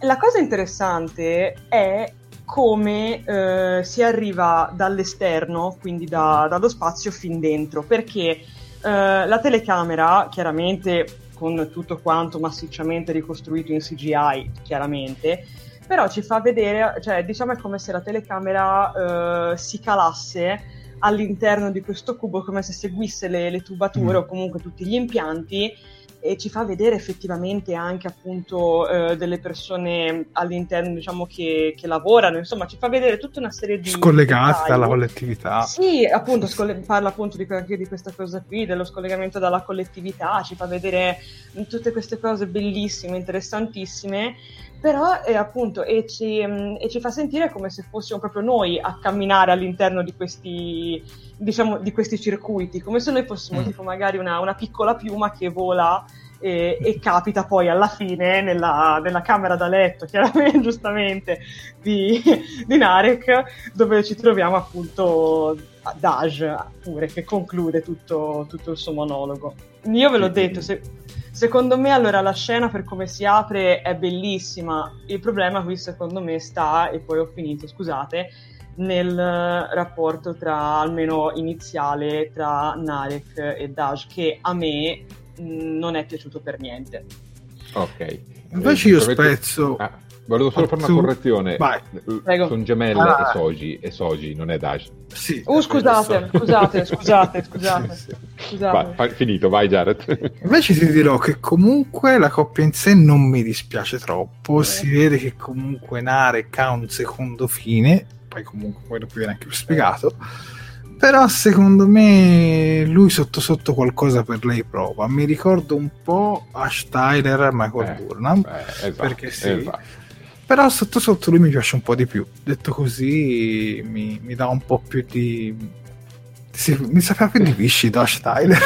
La cosa interessante è come eh, si arriva dall'esterno, quindi da, dallo spazio fin dentro, perché eh, la telecamera chiaramente con tutto quanto massicciamente ricostruito in CGI, chiaramente, però ci fa vedere, cioè diciamo è come se la telecamera eh, si calasse all'interno di questo cubo, come se seguisse le, le tubature mm. o comunque tutti gli impianti e ci fa vedere effettivamente anche appunto eh, delle persone all'interno diciamo che, che, lavorano. Insomma ci fa vedere tutta una serie di scollegate dalla collettività. Sì appunto scoll- parla appunto di, anche di questa cosa qui dello scollegamento dalla collettività. Ci fa vedere tutte queste cose bellissime interessantissime però eh, appunto e ci, mh, mm, e ci, fa sentire come se fossimo proprio noi a camminare all'interno di questi, diciamo, di questi circuiti, come se noi fossimo mm. tipo magari una, una, piccola piuma che vola e, e capita poi alla fine nella, nella, camera da letto, chiaramente, giustamente, di, di Narek, dove ci troviamo appunto Daj pure, che conclude tutto, tutto il suo monologo. Io ve l'ho detto, se, Secondo me, allora, la scena per come si apre è bellissima. Il problema qui, secondo me, sta, e poi ho finito, scusate, nel rapporto tra, almeno iniziale, tra Narek e Daj, che a me mh, non è piaciuto per niente. Ok. Invece Eh, io spezzo... Ah, volevo solo fare una correzione. Vai. Prego. Sono gemelle Ah. e Soji, e Soji, non è Dash. Sì, Oh, scusate, scusate, scusate, scusate. Sì, sì. scusate. Vai, finito, vai Jared. Invece ti dirò che comunque la coppia in sé non mi dispiace troppo. Si vede che comunque Narek ha un secondo fine. Poi comunque poi dopo viene anche più spiegato. Però secondo me lui sotto sotto qualcosa per lei prova. Mi ricordo un po' Ash Tyler e Michael Eh, Burnham. Eh, esatto, Perché sì. esatto. Però sotto sotto lui mi piace un po' di più. Detto così mi, mi dà un po' più di... sì, mi sapeva più di Viscido Ash Tyler.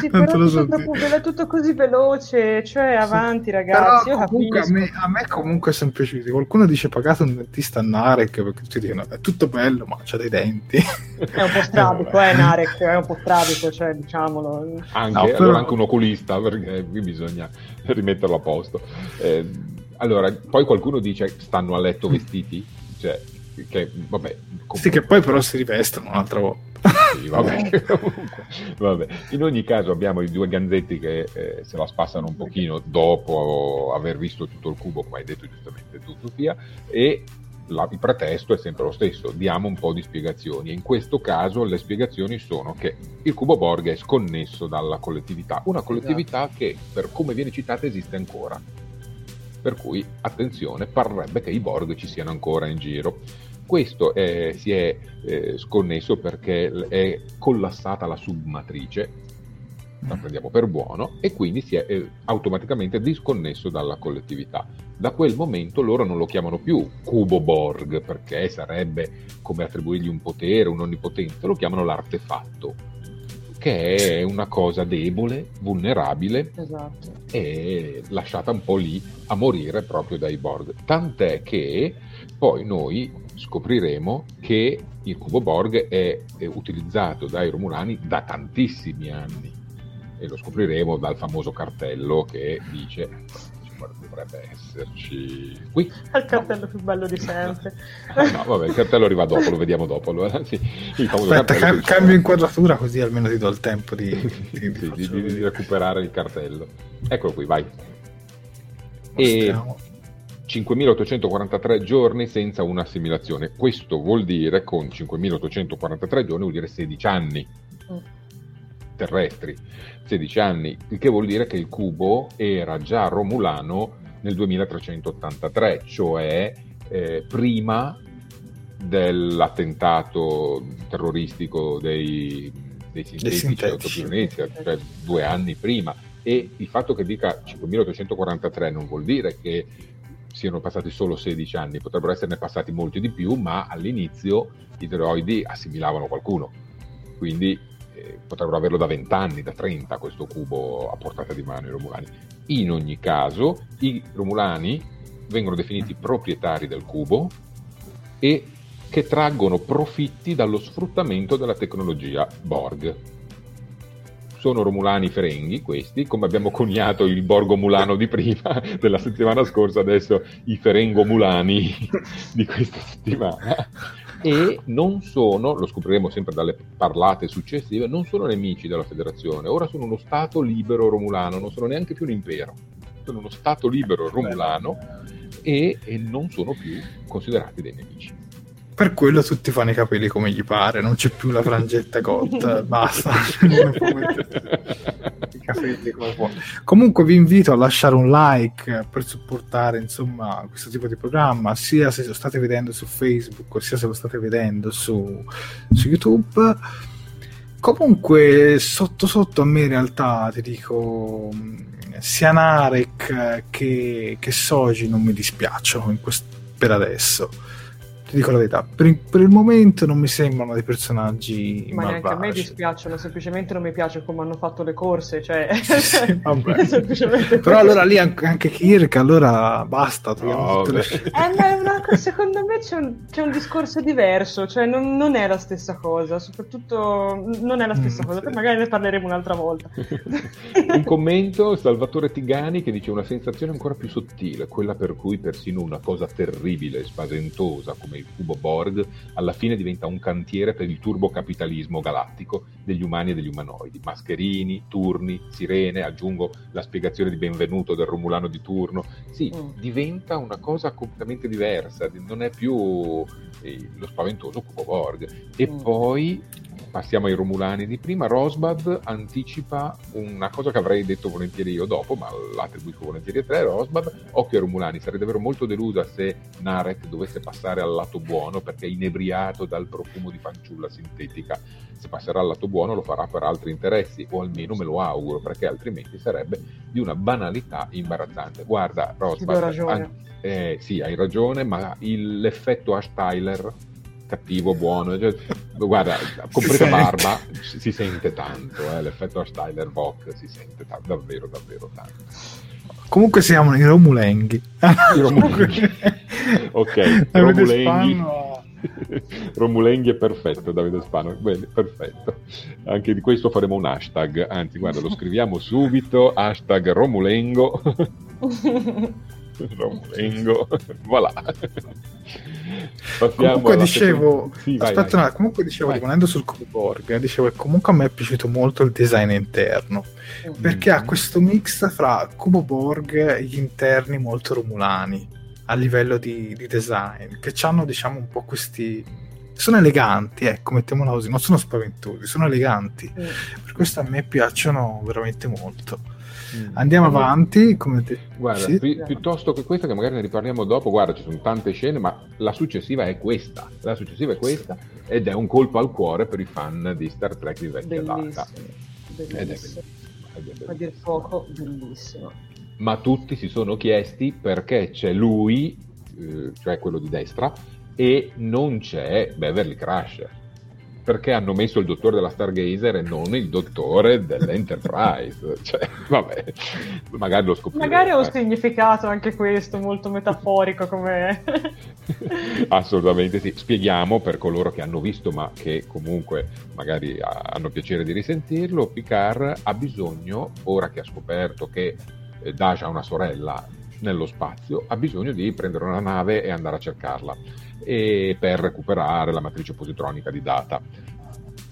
Sì, Non però te lo tutto, so è tutto così veloce, cioè avanti ragazzi, Però io comunque a me, a me comunque è sempre piaciuto. Qualcuno dice pagate un dentista a Narek perché tutti dicono è tutto bello ma c'ha dei denti. È un po' strabico, eh, Narek, è un po' strabico, cioè diciamolo. Anche, No, allora però- anche un oculista, perché qui bisogna rimetterlo a posto. Eh, allora, poi qualcuno dice stanno a letto vestiti? Cioè, che vabbè. sì, che poi però si rivestono un'altra volta. Sì, vabbè, comunque, vabbè. In ogni caso abbiamo i due ganzetti che eh, se la spassano un pochino dopo aver visto tutto il cubo, come hai detto giustamente tu Sofia, e la- il pretesto è sempre lo stesso, diamo un po' di spiegazioni. E in questo caso le spiegazioni sono che il cubo Borg è sconnesso dalla collettività, una collettività che per come viene citata esiste ancora. Per cui attenzione, parrebbe che i Borg ci siano ancora in giro. Questo è- si è eh, sconnesso perché è collassata la submatrice, la prendiamo per buono, e quindi si è eh, automaticamente disconnesso dalla collettività. Da quel momento loro non lo chiamano più cubo Borg perché sarebbe come attribuirgli un potere, un'onnipotenza, lo chiamano l'artefatto, che è una cosa debole, vulnerabile Esatto. e lasciata un po' lì a morire proprio dai Borg. Tant'è che poi noi scopriremo che il cubo Borg è, è utilizzato dai Romulani da tantissimi anni e lo scopriremo dal famoso cartello che dice dovrebbe esserci qui. È il cartello più bello di sempre. No, vabbè, il cartello arriva dopo, lo vediamo dopo. Allora, sì, Aspetta, che- cambio inquadratura così almeno ti do il tempo di, di- Sì, di di, recuperare il cartello. Eccolo qui, vai. E Mostriamo. 5.843 giorni senza un'assimilazione. Questo vuol dire, con 5.843 giorni, vuol dire 16 anni Mm. Terrestri. 16 anni, il che vuol dire che il cubo era già romulano nel 2383, cioè eh, prima dell'attentato terroristico dei, dei sintetici, autopilonesi, cioè due anni prima. E il fatto che dica 5843 non vuol dire che siano passati solo 16 anni, potrebbero esserne passati molti di più, ma all'inizio i droidi assimilavano qualcuno, quindi eh, potrebbero averlo da 20 anni, da 30 questo cubo a portata di mano i Romulani. In ogni caso, i Romulani vengono definiti proprietari del cubo e che traggono profitti dallo sfruttamento della tecnologia Borg. Sono Romulani ferenghi questi, come abbiamo coniato il Borgo Mulano di prima, della settimana scorsa, adesso i Ferengo Mulani di questa settimana. E non sono, lo scopriremo sempre dalle parlate successive, non sono nemici della federazione, ora sono uno Stato libero romulano, non sono neanche più un impero, sono uno Stato libero romulano e, e non sono più considerati dei nemici. Per quello tutti fanno i capelli come gli pare, non c'è più la frangetta cotta, basta. I capelli come può. Comunque vi invito a lasciare un like per supportare insomma questo tipo di programma, sia se lo state vedendo su Facebook, sia se lo state vedendo su, su YouTube. Comunque, sotto sotto a me in realtà ti dico sia Narek che, che Soji non mi dispiacciono quest- per adesso. Ti dico la verità, per, per il momento non mi sembrano dei personaggi Ma neanche a me malvagi. dispiacciono, semplicemente non mi piace come hanno fatto le corse, cioè... Sì, semplicemente Però allora lì anche, anche Kirk, allora basta. No, tutte le-. Eh, ma co- secondo me c'è un, c'è un discorso diverso, cioè non, non è la stessa cosa, soprattutto non è la stessa Mm, cosa, sì. poi magari ne parleremo un'altra volta. Un commento, Salvatore Tigani, che dice una sensazione ancora più sottile, quella per cui persino una cosa terribile e spaventosa come come il cubo Borg, alla fine diventa un cantiere per il turbocapitalismo galattico degli umani e degli umanoidi. Mascherini, turni, sirene, aggiungo la spiegazione di benvenuto del Romulano di turno. Sì, mm. diventa una cosa completamente diversa, non è più eh, lo spaventoso cubo Borg. E mm. poi passiamo ai Romulani di prima, Rosbad anticipa una cosa che avrei detto volentieri io dopo, ma l'attribuisco volentieri a te, Rosbad, occhio ai Romulani, sarei davvero molto delusa se Narek dovesse passare al lato buono perché è inebriato dal profumo di fanciulla sintetica. Se passerà al lato buono lo farà per altri interessi, o almeno me lo auguro, perché altrimenti sarebbe di una banalità imbarazzante. Guarda, Rosbad, an- eh, sì, hai ragione, ma il, l'effetto Ash Tyler cattivo, buono. Cioè, guarda, compresa Barba si, si, sente tanto, eh, l'effetto Steiner Bock si sente tanto, davvero, davvero tanto. Comunque siamo i Romulenghi. I Romulenghi. ok, Romulenghi. Romulenghi è perfetto, Davide Spano. Bene, perfetto. Anche di questo faremo un hashtag. Anzi, guarda, lo scriviamo subito. Hashtag Romulengo. Romulengo. voilà. comunque dicevo, sì, vai, aspetta vai. comunque dicevo, rimanendo sul Coborg, eh, dicevo che comunque a me è piaciuto molto il design interno, mm-hmm. perché ha questo mix fra Cubo Borg e gli interni molto romulani a livello di, di design, che hanno diciamo un po' questi sono eleganti, ecco, mettiamola così, non sono spaventosi, sono eleganti. Mm. Per questo a me piacciono veramente molto. Mm. Andiamo avanti. Come te... Guarda, sì. pi- piuttosto che questa, che magari ne riparliamo dopo, guarda, ci sono tante scene, ma la successiva è questa. La successiva è questa ed è un colpo al cuore per i fan di Star Trek di vecchia data. Ed è bellissimo. A dir poco, bellissimo. Ma tutti si sono chiesti perché c'è lui, eh, cioè quello di destra, e non c'è Beverly Crusher perché hanno messo il dottore della Stargazer e non il dottore dell'Enterprise. cioè, vabbè, magari lo scopriremo. Magari ha un significato anche questo, molto metaforico come... Assolutamente sì. Spieghiamo per coloro che hanno visto ma che comunque magari hanno piacere di risentirlo, Picard ha bisogno, ora che ha scoperto che eh, Daja ha una sorella nello spazio, ha bisogno di prendere una nave e andare a cercarla e per recuperare la matrice positronica di data.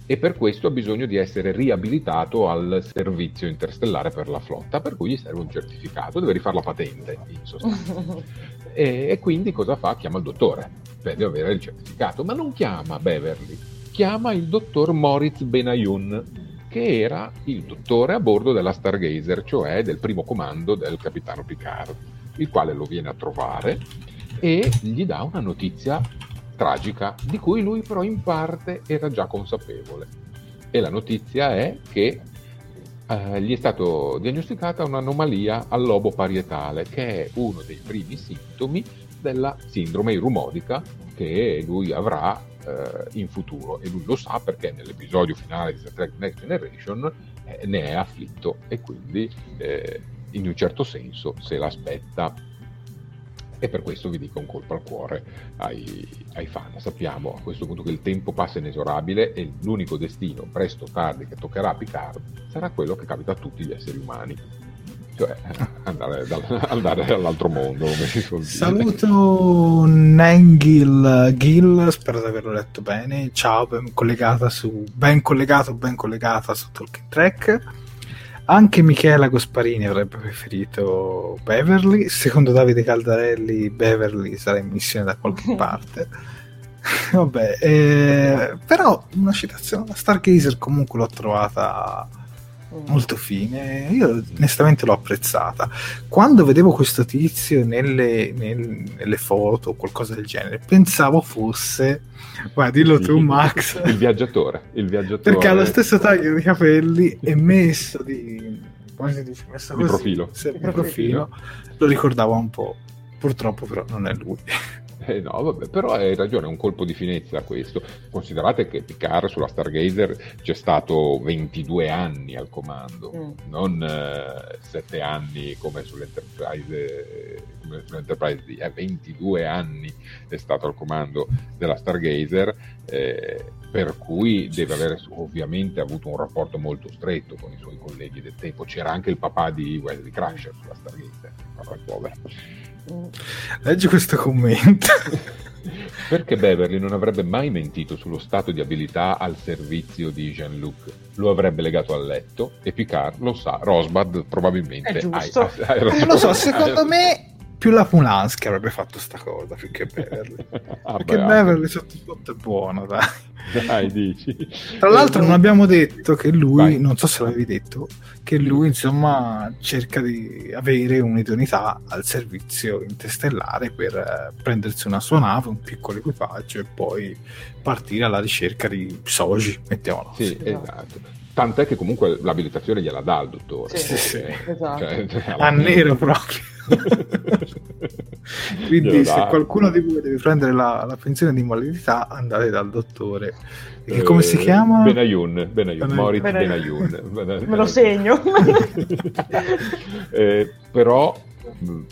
E per questo ha bisogno di essere riabilitato al servizio interstellare per la flotta, per cui gli serve un certificato, deve rifare la patente in sostanza. e, e quindi cosa fa? Chiama il dottore per avere il certificato, ma non chiama Beverly, chiama il dottor Moritz Benayoun, che era il dottore a bordo della Stargazer, cioè del primo comando del capitano Picard, il quale lo viene a trovare e gli dà una notizia tragica di cui lui però in parte era già consapevole. E la notizia è che eh, gli è stato diagnosticata un'anomalia al lobo parietale, che è uno dei primi sintomi della sindrome irumodica che lui avrà eh, in futuro. E lui lo sa perché nell'episodio finale di Star Trek Next Generation eh, ne è afflitto e quindi eh, in un certo senso se l'aspetta e per questo vi dico un colpo al cuore ai, ai, fan. Sappiamo a questo punto che il tempo passa inesorabile e l'unico destino, presto o tardi, che toccherà a Picard sarà quello che capita a tutti gli esseri umani. Cioè andare, andare all'altro mondo. Saluto Nengil Gill, spero di averlo letto bene. Ciao, ben collegata su, ben collegato, ben collegata su Talking Track anche Michela Gosparini avrebbe preferito Beverly. Secondo Davide Caldarelli, Beverly sarà in missione da qualche parte. Vabbè, eh, però una citazione alla Stargazer comunque l'ho trovata. Molto fine. Io onestamente l'ho apprezzata. Quando vedevo questo tizio nelle, nel, nelle foto o qualcosa del genere, pensavo fosse. Guarda, dillo tu, Max. il viaggiatore, il viaggiatore. Perché ha lo stesso taglio di capelli e messo di. come si dice? Messo così, profilo. Il profilo. Lo ricordavo un po'. Purtroppo, però, non è lui. Eh no, vabbè, però hai ragione, è un colpo di finezza questo. Considerate che Picard sulla Stargazer c'è stato 22 anni al comando, mm. non eh, 7 anni come sull'Enterprise Enterprise D, eh, 22 anni è stato al comando della Stargazer, eh, per cui deve avere ovviamente avuto un rapporto molto stretto con i suoi colleghi del tempo. C'era anche il papà di Wesley Crusher sulla Stargazer, papà povero. Leggi questo commento. Perché Beverly non avrebbe mai mentito sullo stato di abilità al servizio di Jean-Luc? Lo avrebbe legato al letto e Picard lo sa. Rosbad probabilmente... È giusto. Hai, hai, hai Non lo so, secondo me più la Pulansky avrebbe fatto sta cosa più che Beverly. Ah, Perché beh, Beverly sotto sotto è buono, dai. Dai, dici. Tra l'altro non abbiamo detto che lui, Vai. non so se l'avevi detto, che lui insomma cerca di avere un'idoneità al servizio interstellare per eh, prendersi una sua nave, un piccolo equipaggio e poi partire alla ricerca di Soji, mettiamolo Sì, così. esatto. Tant'è che comunque l'abilitazione gliela dà il dottore. Sì, sì, Eh, esatto. cioè, cioè, A nero proprio. Quindi se qualcuno di voi deve prendere la, la pensione di invalidità andate dal dottore. Che Eh, come si chiama? Benayoun, Benayoun, Benayoun. Moritz Benayoun. Benayoun. Me lo segno. Eh, però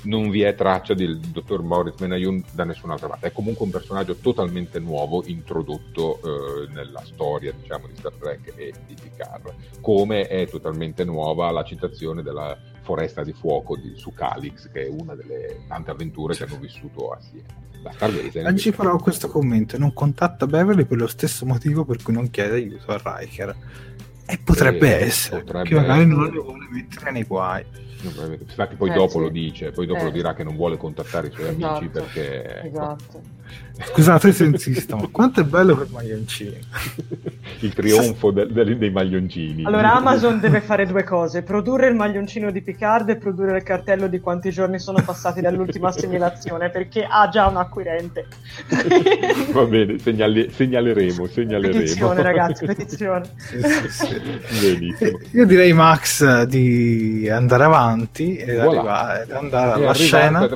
non vi è traccia del dottor Moritz Benayoun da nessun'altra parte. È comunque un personaggio totalmente nuovo, introdotto eh, nella storia diciamo, di Star Trek e di Picard. Come è totalmente nuova la citazione della foresta di fuoco di, su Calix, che è una delle tante avventure che hanno vissuto assieme. La Stargazer Oggi invece- farò questo commento: non contatta Beverly per lo stesso motivo per cui non chiede aiuto a Riker. E potrebbe Eh, essere, potrebbe che magari non essere. lo vuole mettere nei guai. Infatti poi Eh, dopo sì. lo dice, poi dopo Eh. lo dirà che non vuole contattare i suoi amici Esatto, perché... ecco, Esatto. Scusate se insisto, ma quanto è bello quel maglioncino. il trionfo del- del- dei maglioncini. Allora Amazon deve fare due cose, produrre il maglioncino di Picard e produrre il cartello di quanti giorni sono passati dall'ultima assimilazione, perché ha già un acquirente. Va bene, segnali- segnaleremo, segnaleremo. petizione ragazzi, petizione. Sì, sì, sì. Benissimo. Io direi, Max, di andare avanti e Voilà. arrivare, andare alla arrivata- scena.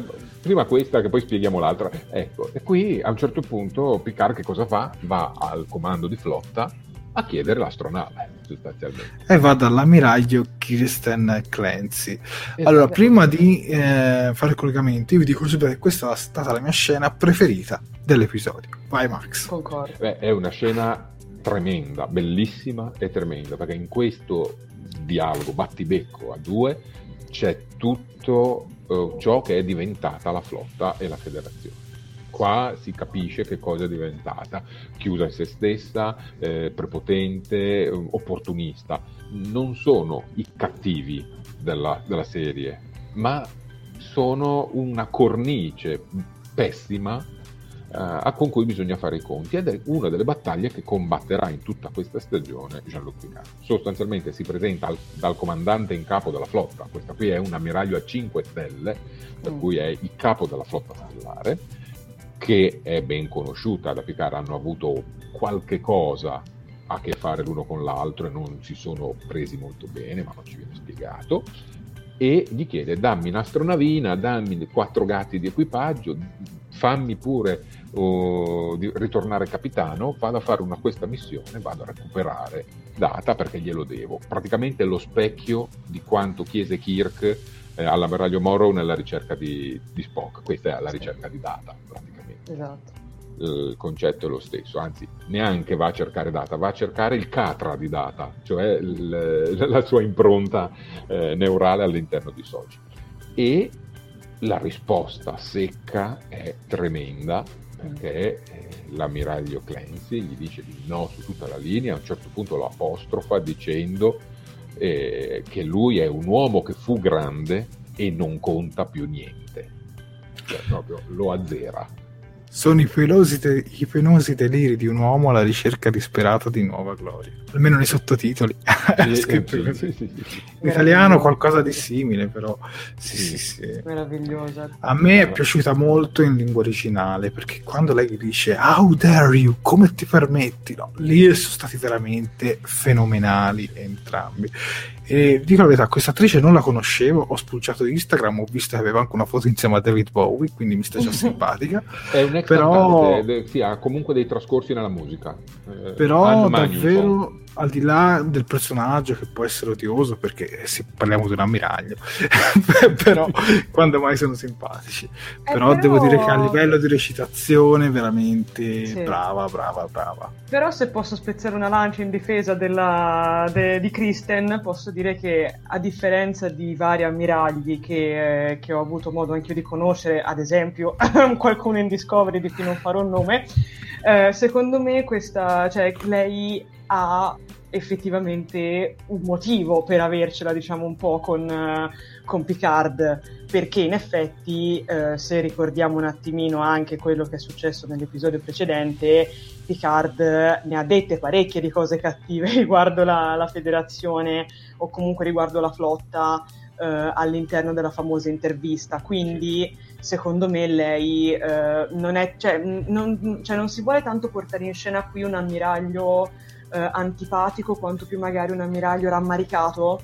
Prima questa che poi spieghiamo l'altra. Ecco, e qui a un certo punto Picard che cosa fa? Va al comando di flotta a chiedere l'astronave, sostanzialmente. E va dall'ammiraglio Kirsten Clancy. Allora, Esatto. prima di eh, fare il collegamento, io vi dico subito che questa è stata la mia scena preferita dell'episodio. Vai, Max. Concordo. Beh, è una scena tremenda, bellissima e tremenda, perché in questo dialogo battibecco a due c'è tutto eh, ciò che è diventata la flotta e la federazione. Qua si capisce che cosa è diventata, chiusa in se stessa, eh, prepotente, eh, opportunista. Non sono i cattivi della, della serie, ma sono una cornice pessima eh, con cui bisogna fare i conti ed è una delle battaglie che combatterà in tutta questa stagione Jean-Luc Picard. Sostanzialmente si presenta al- dal comandante in capo della flotta, questa qui è un ammiraglio a 5 stelle, per Mm. cui è il capo della flotta stellare, che è ben conosciuta da Picard, hanno avuto qualche cosa a che fare l'uno con l'altro e non si sono presi molto bene, ma non ci viene spiegato e gli chiede dammi un'astronavina, dammi quattro gatti di equipaggio, fammi pure oh, ritornare capitano, vado a fare una, questa missione, vado a recuperare data perché glielo devo. Praticamente è lo specchio di quanto chiese Kirk eh, all'ammiraglio Morrow nella ricerca di, di Spock, questa è la ricerca di data praticamente Esatto. il concetto è lo stesso, anzi neanche va a cercare data, va a cercare il catra di data, cioè il- la sua impronta eh, neurale all'interno di Soji. E la risposta secca è tremenda perché eh, l'ammiraglio Clancy gli dice di no su tutta la linea, a un certo punto lo apostrofa dicendo eh, che lui è un uomo che fu grande e non conta più niente, cioè proprio lo azzera. Sono i pelosi, de- i penosi deliri di un uomo alla ricerca disperata di nuova gloria. Almeno nei sottotitoli. Scritto sì, sì, sì, sì. In italiano qualcosa di simile, però. Sì, sì, sì. Meravigliosa. A me è piaciuta molto in lingua originale perché quando lei gli dice How dare you? Come ti permetti? No, lì sono stati veramente fenomenali entrambi. E dico la verità, questa attrice non la conoscevo, ho spulciato Instagram, ho visto che aveva anche una foto insieme a David Bowie, quindi mi sta già simpatica. È un ex Però- cantante, è- sì, ha comunque dei trascorsi nella musica. Eh, Però davvero al di là del personaggio che può essere odioso perché se parliamo di un ammiraglio però quando mai sono simpatici eh, però, però, devo dire che a livello di recitazione veramente sì. brava brava brava però se posso spezzare una lancia in difesa della, de, di Kristen posso dire che a differenza di vari ammiragli che, eh, che ho avuto modo anche io di conoscere ad esempio qualcuno in Discovery di cui non farò il nome eh, secondo me questa, cioè, lei ha effettivamente un motivo per avercela, diciamo, un po' con, uh, con Picard, perché in effetti, uh, se ricordiamo un attimino anche quello che è successo nell'episodio precedente, Picard ne ha dette parecchie di cose cattive riguardo la, la federazione o comunque riguardo la flotta uh, all'interno della famosa intervista, quindi secondo me lei non è, cioè non, cioè non si vuole tanto portare in scena qui un ammiraglio eh, antipatico quanto più magari un ammiraglio rammaricato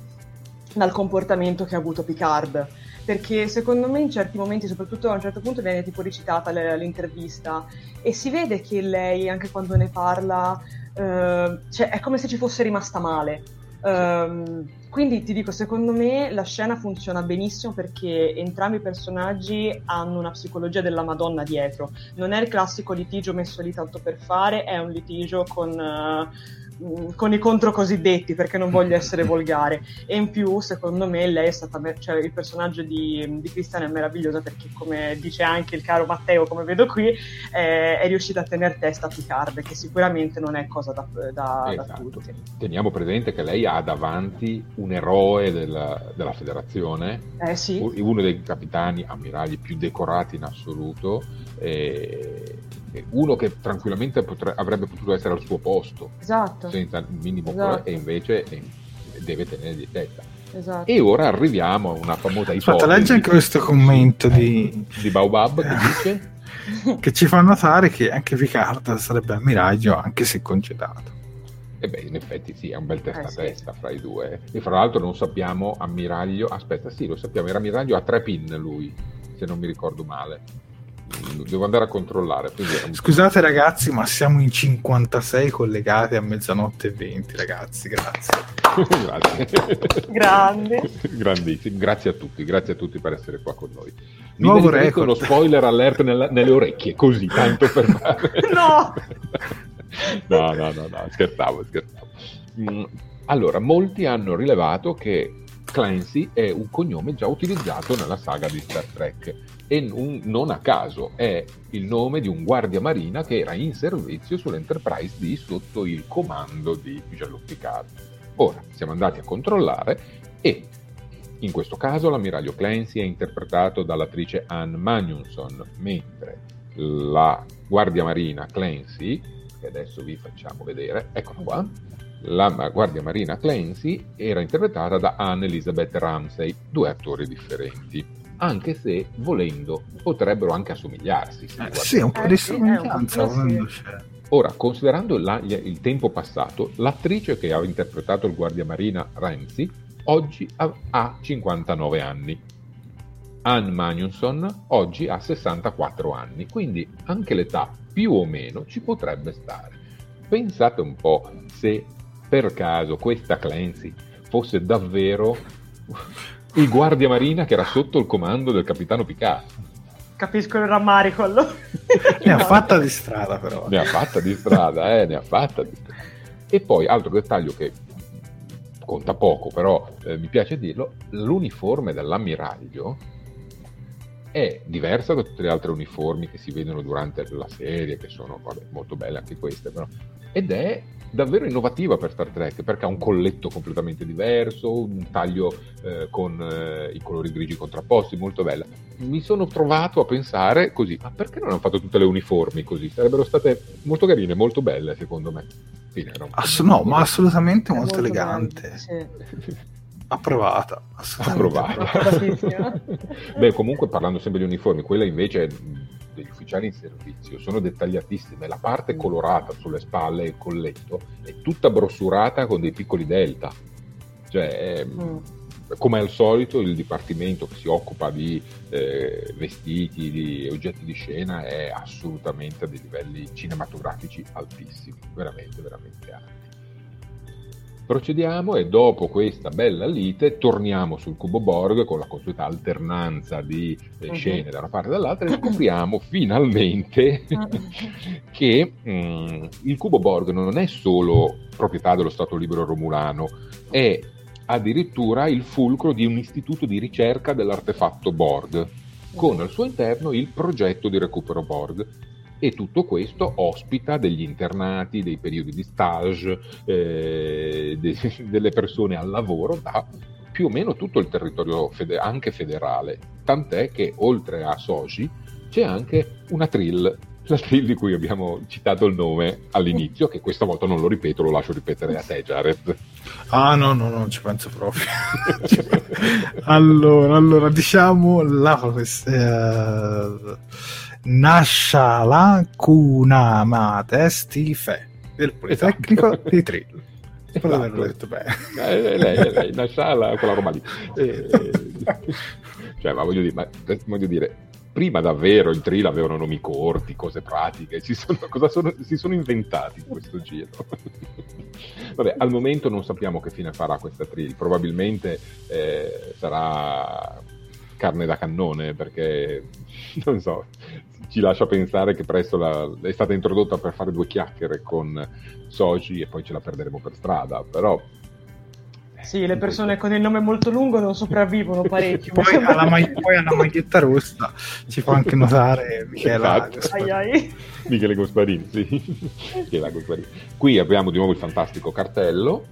dal comportamento che ha avuto Picard. Perché secondo me in certi momenti, soprattutto a un certo punto, viene tipo recitata l'intervista e si vede che lei, anche quando ne parla, eh, cioè, è come se ci fosse rimasta male. Um, quindi ti dico, secondo me la scena funziona benissimo perché entrambi i personaggi hanno una psicologia della Madonna dietro. Non è il classico litigio messo lì tanto per fare, è un litigio con. Uh, con i contro cosiddetti perché non voglio essere volgare e in più secondo me lei è stata cioè il personaggio di, di Cristian è meraviglioso perché come dice anche il caro Matteo come vedo qui eh, è riuscita a tenere testa a Picard che sicuramente non è cosa da, da, esatto. da tutti teniamo presente che lei ha davanti un eroe della, della federazione eh, sì. uno dei capitani ammiragli più decorati in assoluto eh, uno che tranquillamente potre- avrebbe potuto essere al suo posto esatto. senza il minimo esatto. problema e invece eh, deve tenere di testa esatto. e ora arriviamo a una famosa ipotesi Aspetta, leggi anche questo commento di, di Baobab che dice che ci fa notare che anche Picard sarebbe ammiraglio anche se concedato e beh, in effetti sì, è un bel testa a testa fra i due. E fra l'altro non sappiamo ammiraglio. Aspetta, sì, lo sappiamo, era ammiraglio a tre pin lui, se non mi ricordo male devo andare a controllare. Scusate ragazzi, ma siamo in 56 collegati a mezzanotte e 20, ragazzi, grazie. grazie. Grande. Grandissimo, grazie a tutti, grazie a tutti per essere qua con noi. Mi Nuovo record. uno spoiler alert nella, nelle orecchie, così, tanto per fare... no! no, no, no, no, scherzavo, scherzavo. Mm, allora, molti hanno rilevato che Clancy è un cognome già utilizzato nella saga di Star Trek e un, non a caso è il nome di un guardia marina che era in servizio sull'Enterprise D sotto il comando di Jean-Luc Picard. Ora siamo andati a controllare e in questo caso l'ammiraglio Clancy è interpretato dall'attrice Anne Magnusson, mentre la guardia marina Clancy, che adesso vi facciamo vedere, eccola qua, la guardia marina Clancy era interpretata da Anne Elizabeth Ramsey, due attori differenti anche se volendo potrebbero anche assomigliarsi. Eh, sì, un po' di somiglianza. Sì, Ora, considerando la, il tempo passato, l'attrice che ha interpretato il guardiamarina Ramsey oggi ha, ha 59 anni. Anne Magnusson oggi ha 64 anni, quindi anche l'età più o meno ci potrebbe stare. Pensate un po' se per caso questa Clancy fosse davvero il guardia marina che era sotto il comando del capitano Picard. Capisco il rammarico allora. ne ha fatta di strada però. Ne ha fatta di strada, eh, ne ha fatta di strada. E poi, altro dettaglio che conta poco, però eh, mi piace dirlo, l'uniforme dell'ammiraglio è diversa da tutte le altre uniformi che si vedono durante la serie, che sono vabbè, molto belle anche queste, però, ed è davvero innovativa per Star Trek perché ha un colletto completamente diverso, un taglio eh, con eh, i colori grigi contrapposti, molto bella. Mi sono trovato a pensare così, ma perché non hanno fatto tutte le uniformi così? Sarebbero state molto carine, molto belle secondo me. Fine, Ass- no, ma assolutamente molto, molto, elegante. Sì. Approvata. Approvata. Beh, comunque parlando sempre di uniformi, quella invece degli ufficiali in servizio sono dettagliatissime. La parte colorata sulle spalle e il colletto è tutta brossurata con dei piccoli delta. Cioè, mm. come al solito, il dipartimento che si occupa di eh, vestiti, di oggetti di scena è assolutamente a dei livelli cinematografici altissimi, veramente, veramente alti. Procediamo e dopo questa bella lite torniamo sul cubo Borg con la consueta alternanza di eh, scene da una parte e dall'altra e scopriamo finalmente che mh, il cubo Borg non è solo proprietà dello Stato Libero Romulano, è addirittura il fulcro di un istituto di ricerca dell'artefatto Borg, con al suo interno il progetto di recupero Borg. E tutto questo ospita degli internati, dei periodi di stage, eh, de- delle persone al lavoro da più o meno tutto il territorio fede- anche federale. Tant'è che oltre a Soji c'è anche una trill la Trill di cui abbiamo citato il nome all'inizio, che questa volta non lo ripeto, lo lascio ripetere a te, Jared. Ah, no, no, non ci penso proprio. allora, allora, diciamo la uh, Nashala Kunamate Stife del Politecnico esatto. di Trill. Spero esatto. di averlo detto bene. Eh, lei, lei, Nashala, quella roba lì. Eh, cioè, ma voglio dire, ma, voglio dire prima davvero il Trill avevano nomi corti, cose pratiche, si sono, cosa sono, si sono inventati in questo giro. Vabbè, al momento non sappiamo che fine farà questa Trill, probabilmente eh, sarà carne da cannone perché, non so, ci lascia pensare che presto la, è stata introdotta per fare due chiacchiere con Soji e poi ce la perderemo per strada, però sì, le persone con il nome molto lungo non sopravvivono parecchio. poi, alla mag- poi, alla maglietta rossa ci fa anche notare Michela esatto. ai ai. Michele Gosparini, sì. Michela Gosparini. Qui abbiamo di nuovo il fantastico cartello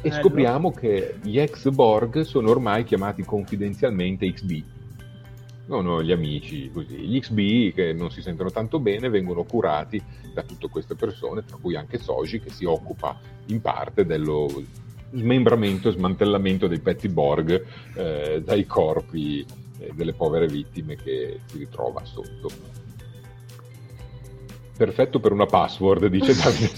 e scopriamo che gli ex Borg sono ormai chiamati confidenzialmente XB. No, gli amici così. Gli XB che non si sentono tanto bene vengono curati da tutte queste persone, tra cui anche Soji che si occupa in parte dello smembramento e smantellamento dei pezzi Borg eh, dai corpi eh, delle povere vittime che si ritrova sotto. Perfetto per una password, dice Davide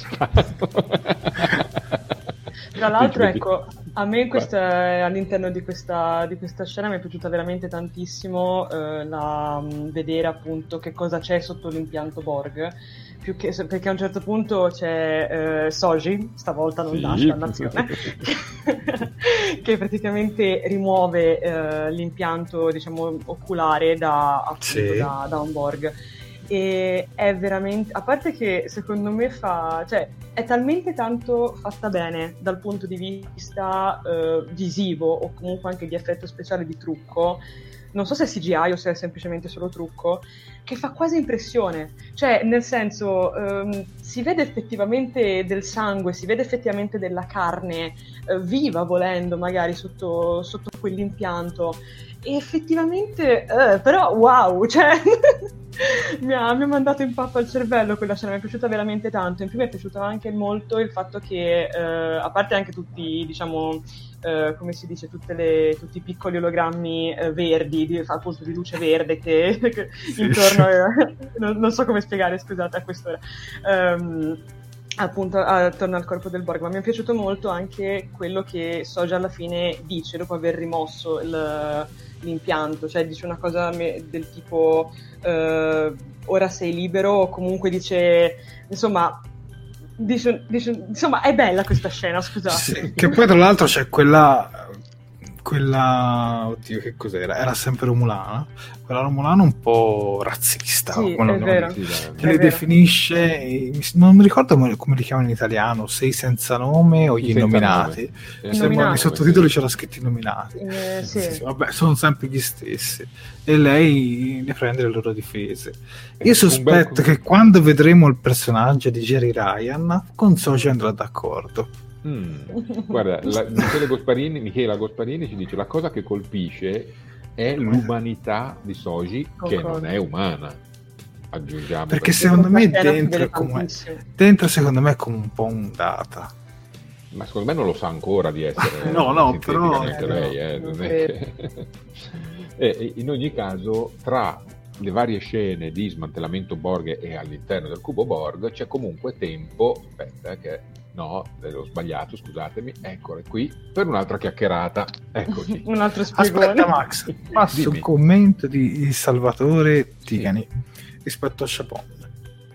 Tra l'altro, ecco, a me questa, all'interno di questa, di questa, scena mi è piaciuta veramente tantissimo eh, la, vedere appunto che cosa c'è sotto l'impianto Borg più che, perché a un certo punto c'è eh, Soji, stavolta non sì. Dash, dannazione, che praticamente rimuove eh, l'impianto diciamo, oculare da, appunto, sì. da, da un Borg e è veramente a parte che secondo me fa cioè è talmente tanto fatta bene dal punto di vista eh, visivo o comunque anche di effetto speciale di trucco non so se è CGI o se è semplicemente solo trucco che fa quasi impressione, cioè nel senso um, si vede effettivamente del sangue, si vede effettivamente della carne uh, viva volendo magari sotto, sotto quell'impianto e effettivamente, uh, però wow, cioè mi, ha, mi, ha, mandato in pappa il cervello quella scena, mi è piaciuta veramente tanto, in più mi è piaciuto anche molto il fatto che, uh, a parte anche tutti, diciamo, Uh, come si dice, le, tutti i piccoli ologrammi uh, verdi, di, appunto di luce verde che, che sì. intorno, uh, non, non, so come spiegare, scusate, a quest'ora. Um, appunto attorno al corpo del Borg, ma mi è piaciuto molto anche quello che Soja alla fine dice dopo aver rimosso il, l'impianto, cioè dice una cosa del tipo ora sei libero o comunque dice insomma Dice, dice, insomma, è bella questa scena, scusate. Sì, che poi tra l'altro c'è quella quella oddio che cos'era? Era sempre Romulana. Quella Romulana un po' razzista sì, è vero. che è li definisce non mi ricordo come li chiamano in italiano sei senza nome o gli innominati. Nei sottotitoli c'era scritto innominati. Eh, sì. Sì, vabbè sono sempre gli stessi. E lei ne prende le loro difese. Io sospetto che quando vedremo il personaggio di Jerry Ryan con Soci andrà d'accordo Mm. Guarda, la, Michele Gosparini, Michela Gosparini ci dice la cosa che colpisce è l'umanità di Soji che non è umana. Aggiungiamo perché, perché secondo me dentro, come, dentro secondo me è come un po' un data. Ma secondo me non lo sa ancora di essere. no, no, però. Eh, lei, eh, non è che... eh, in ogni caso, tra le varie scene di smantellamento Borg e all'interno del cubo Borg c'è comunque tempo. Aspetta, che No, l'ho sbagliato, scusatemi. Eccole qui per un'altra chiacchierata. Eccoci. Un altro spiegone. Aspetta, Max, passo Dimmi. un commento di Salvatore Tigani sì. rispetto a Chapon.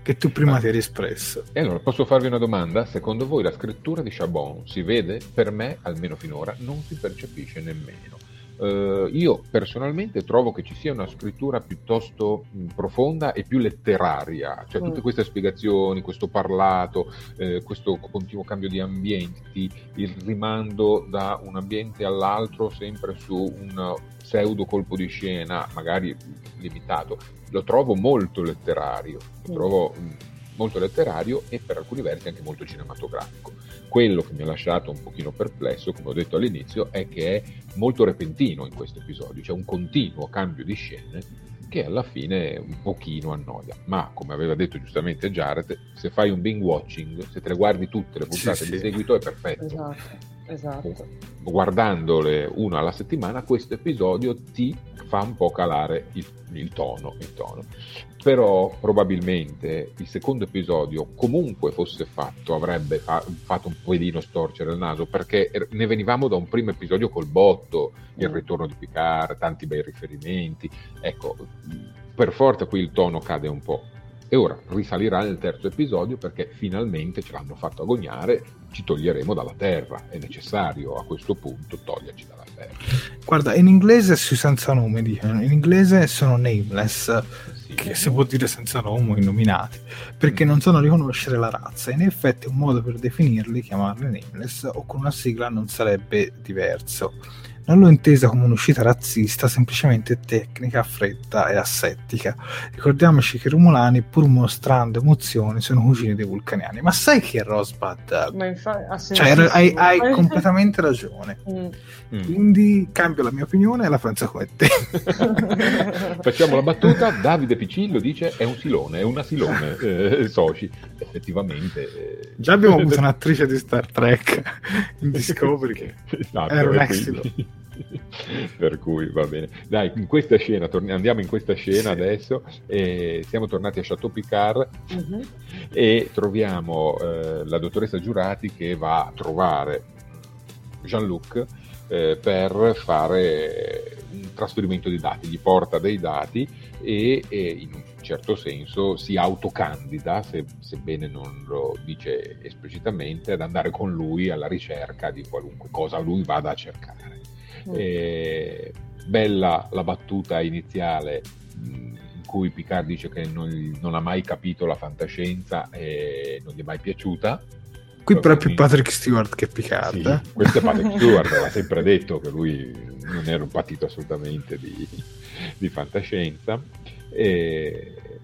che tu prima ti eri espresso. E allora posso farvi una domanda? Secondo voi la scrittura di Chabon si vede? Per me, almeno finora, non si percepisce nemmeno. Uh, io personalmente trovo che ci sia una scrittura piuttosto mh, profonda e più letteraria, cioè tutte queste spiegazioni, questo parlato, eh, questo continuo cambio di ambienti, il rimando da un ambiente all'altro sempre su un pseudo colpo di scena, magari limitato, lo trovo molto letterario, lo mm. trovo mh, molto letterario e per alcuni versi anche molto cinematografico. Quello che mi ha lasciato un pochino perplesso, come ho detto all'inizio, è che è molto repentino in questo episodio, c'è un continuo cambio di scene che alla fine un pochino annoia. Ma come aveva detto giustamente Jared, se fai un binge watching, se te le guardi tutte le puntate sì, di sì. seguito è perfetto. Esatto. Esatto. Guardandole una alla settimana, questo episodio ti fa un po' calare il, il, tono, il tono. Però probabilmente il secondo episodio, comunque fosse fatto, avrebbe fa- fatto un pelino storcere il naso, perché er, ne venivamo da un primo episodio col botto, il mm. ritorno di Picard, tanti bei riferimenti. Ecco, per forza qui il tono cade un po' e ora risalirà nel terzo episodio perché finalmente ce l'hanno fatto agognare, ci toglieremo dalla Terra, è necessario a questo punto toglierci dalla Terra. Guarda, in inglese sui senza nome dicono, in inglese sono nameless, sì. che si può dire senza nome o innominati, perché mm. non sanno riconoscere la razza, in effetti un modo per definirli, chiamarli nameless, o con una sigla non sarebbe diverso non l'ho intesa come un'uscita razzista, semplicemente tecnica, fredda e assettica. Ricordiamoci che i Romulani, pur mostrando emozioni, sono cugini dei vulcaniani. Ma sai che è Rosbud? Ma infatti, cioè, hai, hai completamente ragione. Mm. mm. Quindi cambio la mia opinione e la penso come te. Facciamo la battuta. Davide Piccillo dice è un silone, è un asilone, eh, Soci. Effettivamente. Eh... Già abbiamo avuto un'attrice di Star Trek in Discovery che esatto, era un quindi... per cui va bene. Dai, in questa scena, torni- andiamo in questa scena sì. adesso. Eh, siamo tornati a Chateau Picard uh-huh. e troviamo eh, la dottoressa Giurati che va a trovare Jean-Luc eh, per fare un trasferimento di dati, gli porta dei dati e, e in un certo senso si autocandida, se, sebbene non lo dice esplicitamente, ad andare con lui alla ricerca di qualunque cosa lui vada a cercare. Mm. E, bella la battuta iniziale in cui Picard dice che non, non, ha mai capito la fantascienza e non gli è mai piaciuta. Qui però è più Patrick Stewart che Picard. Sì, eh? questo è Patrick Stewart, aveva sempre detto che lui non era un patito assolutamente di, di fantascienza. E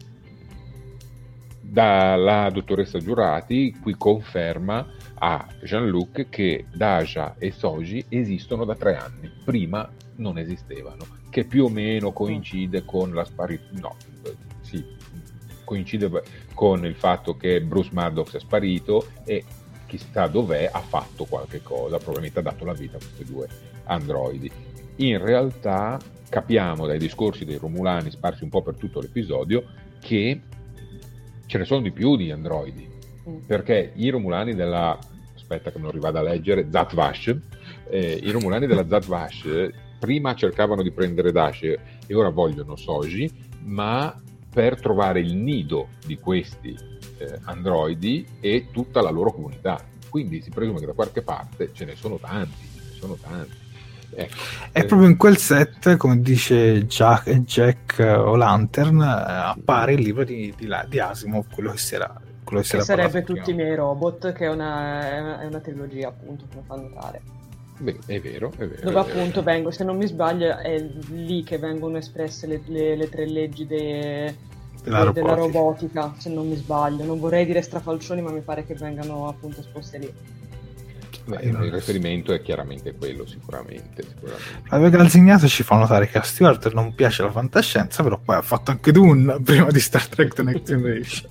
dalla dottoressa Giurati qui conferma a Jean-Luc che Daja e Soji esistono da tre anni, prima non esistevano, che più o meno coincide con la sparizione, no, sì, coincide con il fatto che Bruce Maddox è sparito e chissà dov'è ha fatto qualche cosa, probabilmente ha dato la vita a questi due androidi. In realtà capiamo dai discorsi dei Romulani sparsi un po' per tutto l'episodio che ce ne sono di più di androidi, mm. perché i Romulani della aspetta che non rivada a leggere, Zatvash, eh, i Romulani della Zatvash prima cercavano di prendere Dash e ora vogliono Soji, ma per trovare il nido di questi eh, androidi e tutta la loro comunità. Quindi si presume che da qualche parte ce ne sono tanti, ce ne sono tanti. Ecco. È proprio in quel set, come dice Jack, Jack o Lantern, eh, appare il libro di, di, di Asimov, quello che si era quello che, che sarebbe tutti i miei robot, che è una, è una trilogia appunto, come fa notare. Beh, è vero, è vero. Dove è appunto vero. vengo, se non mi sbaglio, è lì che vengono espresse le, le, le tre leggi de, della, de, della, robotica, se non mi sbaglio. Non vorrei dire strafalcioni, ma mi pare che vengano appunto esposte lì. Beh, il riferimento è chiaramente quello, sicuramente. sicuramente. Aveva Galzignato ci fa notare che a Stewart non piace la fantascienza, però poi ha fatto anche Dune prima di Star Trek The Next Generation.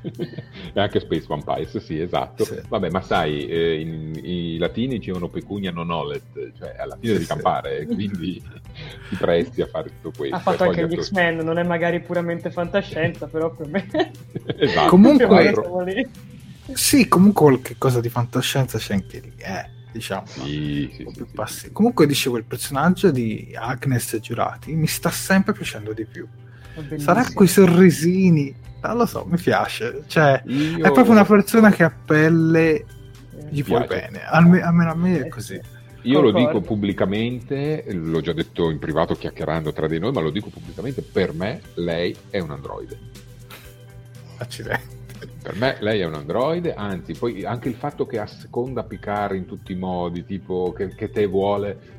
e anche Space Vampires, sì, esatto. Sì. Vabbè, ma sai, eh, in, i latini dicevano pecunia non olet, cioè alla fine sì, devi campare, sì. quindi ti presti a fare tutto questo. Ha fatto anche gli X-Men, non è magari puramente fantascienza, però per me... esatto. Comunque... Sì, comunque qualche cosa di fantascienza c'è anche lì, eh diciamo. Sì, sì, sì, Comunque dicevo, il personaggio di Agnes Giurati mi sta sempre piacendo di più. Sarà quei sorrisini Non lo so, mi piace. Cioè, Io- è proprio una persona che a pelle gli vuole piace. bene. Alme- almeno a me è così. Io lo dico pubblicamente, l'ho già detto in privato chiacchierando tra di noi, ma lo dico pubblicamente, per me lei è un androide. Accidenti. Per me lei è un androide, anzi, poi anche il fatto che asseconda Picard in tutti i modi, tipo che, che te vuole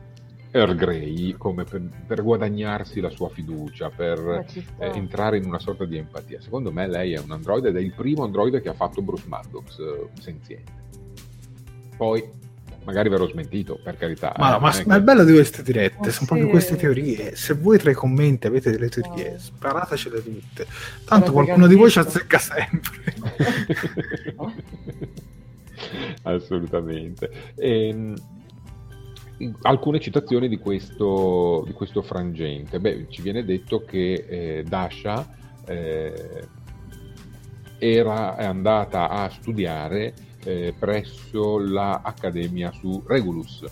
Earl Grey, come per, per guadagnarsi la sua fiducia, per eh, entrare in una sorta di empatia. Secondo me lei è un androide ed è il primo androide che ha fatto Bruce Maddox eh, senziente. Poi magari verrò smentito, per carità. Ma, eh, ma- che- è bello di queste dirette, Ma sono sì. proprio queste teorie. Se voi tra i commenti avete delle teorie, sparatecele tutte. Tanto Sarà qualcuno di voi ci azzecca sempre. Assolutamente. Ehm, alcune citazioni di questo, di questo frangente. Beh, ci viene detto che eh, Dasha eh, era, è andata a studiare eh, presso l'Accademia su Regulus.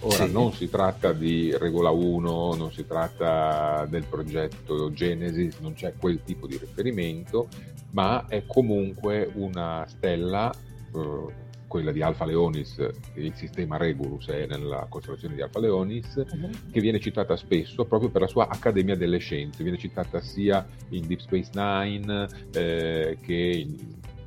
Ora Sì. non si tratta di Regola 1, non si tratta del progetto Genesis, non c'è quel tipo di riferimento, ma è comunque una stella, eh, quella di Alfa Leonis, il sistema Regulus è nella costellazione di Alfa Leonis, che viene citata spesso proprio per la sua Accademia delle Scienze, viene citata sia in Deep Space Nine eh, che in,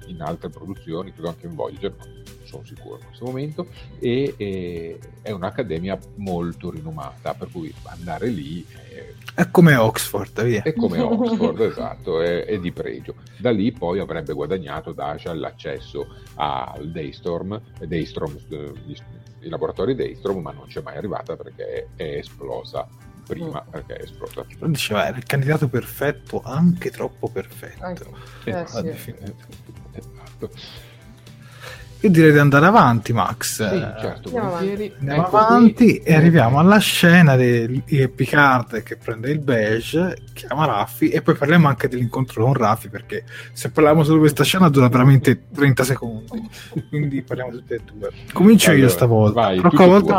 in altre produzioni, credo anche in Voyager, ma non sono sicuro in questo momento, e, e è un'accademia molto rinomata, per cui andare lì è, È come Oxford, via. è come Oxford, esatto, è, è di pregio. Da lì poi avrebbe guadagnato Dasha l'accesso al Daystorm, Daystrom, eh, gli- i laboratori Daystrom, ma non c'è mai arrivata perché è, è esplosa prima, perché è esplosa. Diceva, era il candidato perfetto, anche troppo perfetto. Anche- Eh, eh, sì. Esatto. Io direi di andare avanti, Max. Sì, certo, Andiamo volentieri. Andiamo Ecco qui. avanti e arriviamo alla scena di di Picard che prende il beige, chiama Raffi e poi parliamo anche dell'incontro con Raffi perché se parliamo solo di questa scena dura veramente 30 secondi, quindi parliamo tutte e due. Comincio io Allora, stavolta, vai, volta tuo.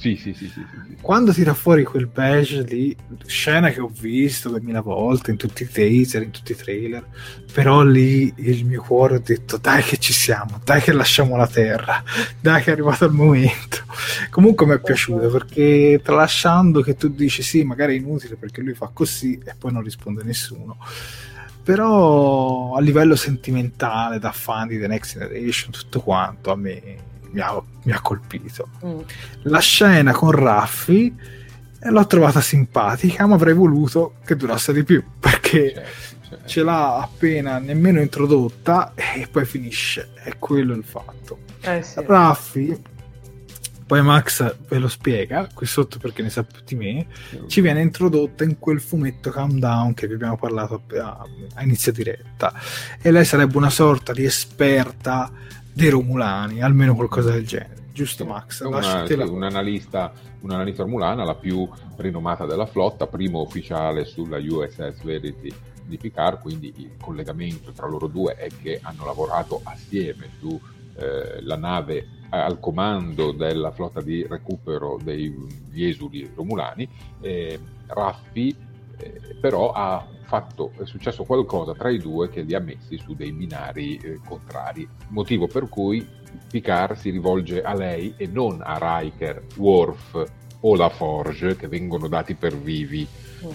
Sì, sì, sì, sì, sì. Quando tira fuori quel beige lì, scena che ho visto 2000 volte in tutti i teaser, in tutti i trailer, però lì il mio cuore ha detto dai che ci siamo, dai che lasciamo la terra, dai che è arrivato il momento. Comunque mi è piaciuto perché tralasciando che tu dici sì, magari è inutile perché lui fa così e poi non risponde nessuno. Però a livello sentimentale, da fan di The Next Generation, tutto quanto a me mi ha, mi ha colpito Mm. la scena con Raffi eh, l'ho trovata simpatica, ma avrei voluto che durasse di più perché Certo, certo. ce l'ha appena nemmeno introdotta e poi finisce. È quello il fatto. Eh sì. Raffi, poi Max ve lo spiega qui sotto perché ne sa più di me. Ci viene introdotta in quel fumetto Countdown che vi abbiamo parlato a, a inizio diretta. E lei sarebbe una sorta di esperta dei Romulani, almeno qualcosa del genere. Giusto, Max? Una- Lasciatela. sì, un analista, un analista romulana, la più rinomata della flotta, primo ufficiale sulla USS Verity di Picard, quindi il collegamento tra loro due è che hanno lavorato assieme sulla nave al comando della flotta di recupero degli esuli romulani. Eh, Raffi eh, però ha fatto, è successo qualcosa tra i due che li ha messi su dei binari eh, contrari, motivo per cui Picard si rivolge a lei e non a Riker, Worf o la Forge, che vengono dati per vivi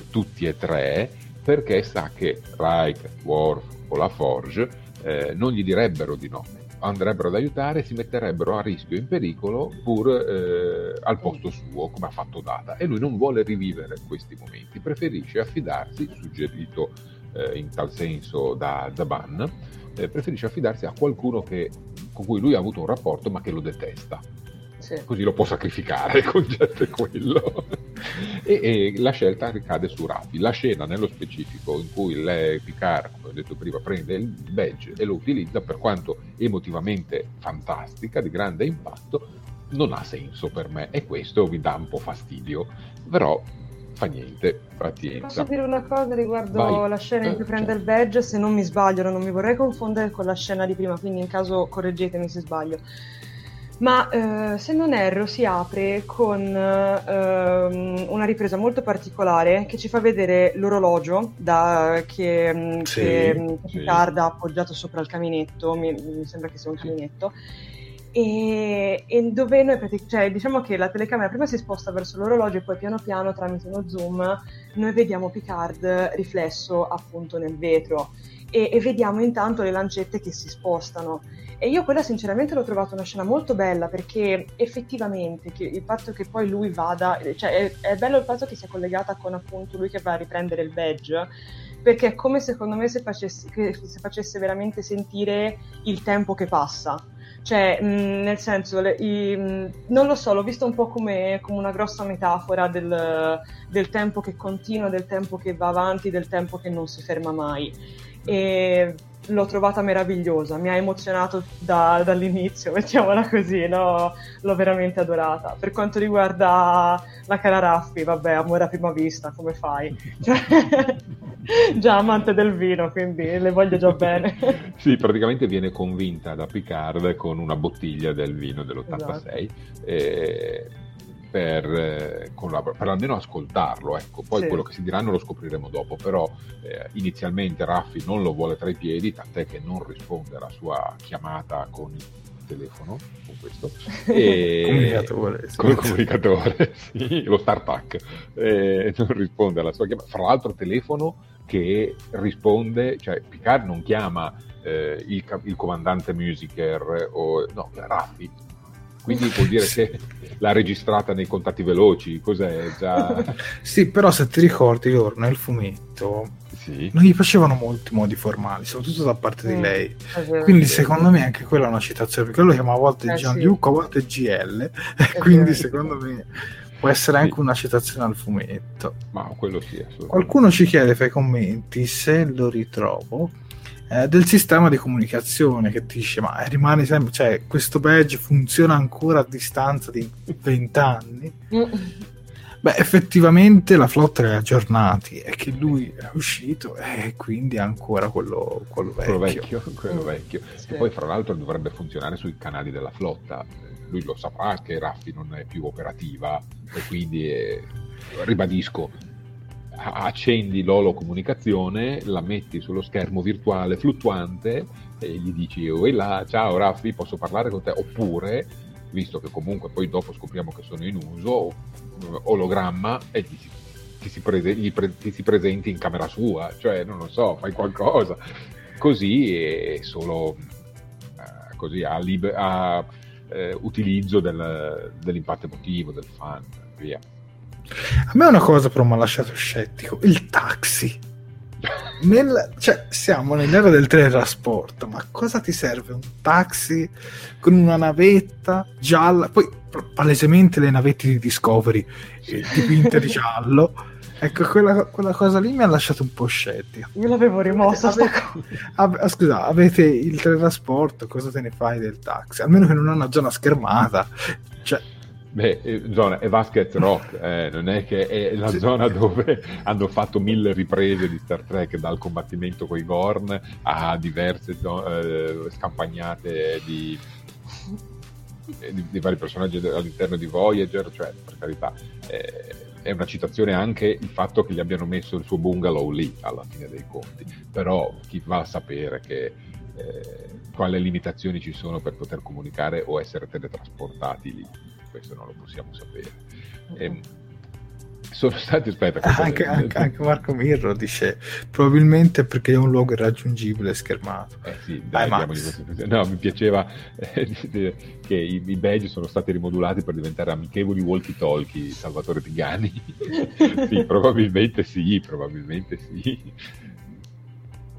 tutti e tre, perché sa che Riker, Worf o la Forge eh, non gli direbbero di no, andrebbero ad aiutare si metterebbero a rischio e in pericolo pur eh, al posto suo, come ha fatto Data. E lui non vuole rivivere questi momenti, preferisce affidarsi, suggerito eh, in tal senso da Zaban, eh, preferisce affidarsi a qualcuno che- con cui lui ha avuto un rapporto ma che lo detesta. Sì. Così lo può sacrificare, il concetto è quello. e, e la scelta ricade su Raffi. La scena nello specifico in cui lei, Picard, come ho detto prima, prende il badge e lo utilizza, per quanto emotivamente fantastica, di grande impatto, non ha senso per me e questo mi dà un po' fastidio. Però fa niente, pazienza. Posso dire una cosa riguardo Vai. la scena in Eh, cui prende certo. il badge? Se non mi sbaglio, non mi vorrei confondere con la scena di prima, quindi in caso correggetemi se sbaglio. Ma eh, se non erro si apre con ehm, una ripresa molto particolare che ci fa vedere l'orologio da, che, mm, Sì, che sì. Picard ha appoggiato sopra il caminetto, mi, mi sembra che sia un caminetto. E, e dove noi cioè, diciamo che la telecamera prima si sposta verso l'orologio e poi piano piano tramite uno zoom noi vediamo Picard riflesso appunto nel vetro e, e vediamo intanto le lancette che si spostano e io quella sinceramente l'ho trovata una scena molto bella perché effettivamente il fatto che poi lui vada, cioè è, è bello il fatto che sia collegata con appunto lui che va a riprendere il badge perché è come secondo me se facesse, se facesse veramente sentire il tempo che passa. Cioè, mh, nel senso, le- i- mh, non lo so, l'ho visto un po' come, come una grossa metafora del, del tempo che continua, del tempo che va avanti, del tempo che non si ferma mai. E l'ho trovata meravigliosa, mi ha emozionato da- dall'inizio, mettiamola così, no? l'ho veramente adorata. Per quanto riguarda la cara Raffi, vabbè, amore a prima vista, come fai? Cioè, già amante del vino, quindi le voglio già bene. Sì, praticamente viene convinta da Picard con una bottiglia del vino dell'86 eh, per, eh, la- per almeno ascoltarlo. Ecco. Poi Sì. quello che si diranno lo scopriremo dopo, però eh, inizialmente Raffi non lo vuole tra i piedi, tant'è che non risponde alla sua chiamata con il telefono, con questo. E... Comunicatore, sì. Con il comunicatore, sì, lo StarTAC. Eh, non risponde alla sua chiamata. Fra l'altro telefono che risponde, cioè Picard non chiama eh, il, il comandante Musiker o no, Raffi. Quindi vuol dire che l'ha registrata nei contatti veloci, cos'è già... Sì, però se ti ricordi loro nel fumetto Sì. non gli facevano molti modi formali, soprattutto da parte di Mm, lei. vero. Quindi secondo me anche quella è una citazione, perché lui lo chiama a volte Eh, Gianluca, a volte GL, e quindi secondo me può essere anche Sì. una citazione al fumetto. Ma quello sì. Qualcuno ci chiede fra i commenti se lo ritrovo eh, del sistema di comunicazione che ti dice ma rimane sempre, cioè questo badge funziona ancora a distanza di 20 anni? Beh, effettivamente la flotta li ha aggiornati e che lui è uscito e quindi ha ancora quello, quello vecchio. quello vecchio, quello Mm. vecchio. Sì. E poi, fra l'altro, dovrebbe funzionare sui canali della flotta. Lui lo saprà che Raffi non è più operativa e quindi, eh, ribadisco, accendi l'olo comunicazione, la metti sullo schermo virtuale fluttuante e gli dici oh, là, ciao Raffi, posso parlare con te? Oppure, visto che comunque poi dopo scopriamo che sono in uso, eh, ologramma e gli ti si, prese- pre- ti si presenti in camera sua, cioè non lo so, fai qualcosa così è solo eh, così a, libe- a, eh, utilizzo del- dell'impatto emotivo, del fan, via. A me una cosa però mi ha lasciato scettico, il taxi. Nel- cioè, siamo nell'era del teletrasporto, ma cosa ti serve un taxi con una navetta gialla? Poi palesemente le navette di Discovery eh, dipinte di giallo. Ecco, quella, quella cosa lì mi ha lasciato un po' scettico. Io l'avevo rimossa sta cosa. Ave- ah, scusa, avete il teletrasporto, cosa te ne fai del taxi? Almeno che non ha una zona schermata. Cioè, Beh, eh, zona è Vasquez Rock, eh, non è che è la Sì. zona dove hanno fatto mille riprese di Star Trek, dal combattimento con i Gorn a diverse zo- eh, scampagnate di, di, di vari personaggi all'interno di Voyager, cioè per carità eh, è una citazione anche il fatto che gli abbiano messo il suo bungalow lì alla fine dei conti, però chi va a sapere che eh, quali limitazioni ci sono per poter comunicare o essere teletrasportati lì, questo non lo possiamo sapere. Ehm, sono stati, aspetta, anche, anche- anche Marco Mirro dice probabilmente perché è un luogo irraggiungibile schermato. Eh sì, Dai, dai, pensiero. No, mi piaceva eh, che i, i badge sono stati rimodulati per diventare amichevoli walkie-talkie, Salvatore Tigani. sì, probabilmente sì, probabilmente sì.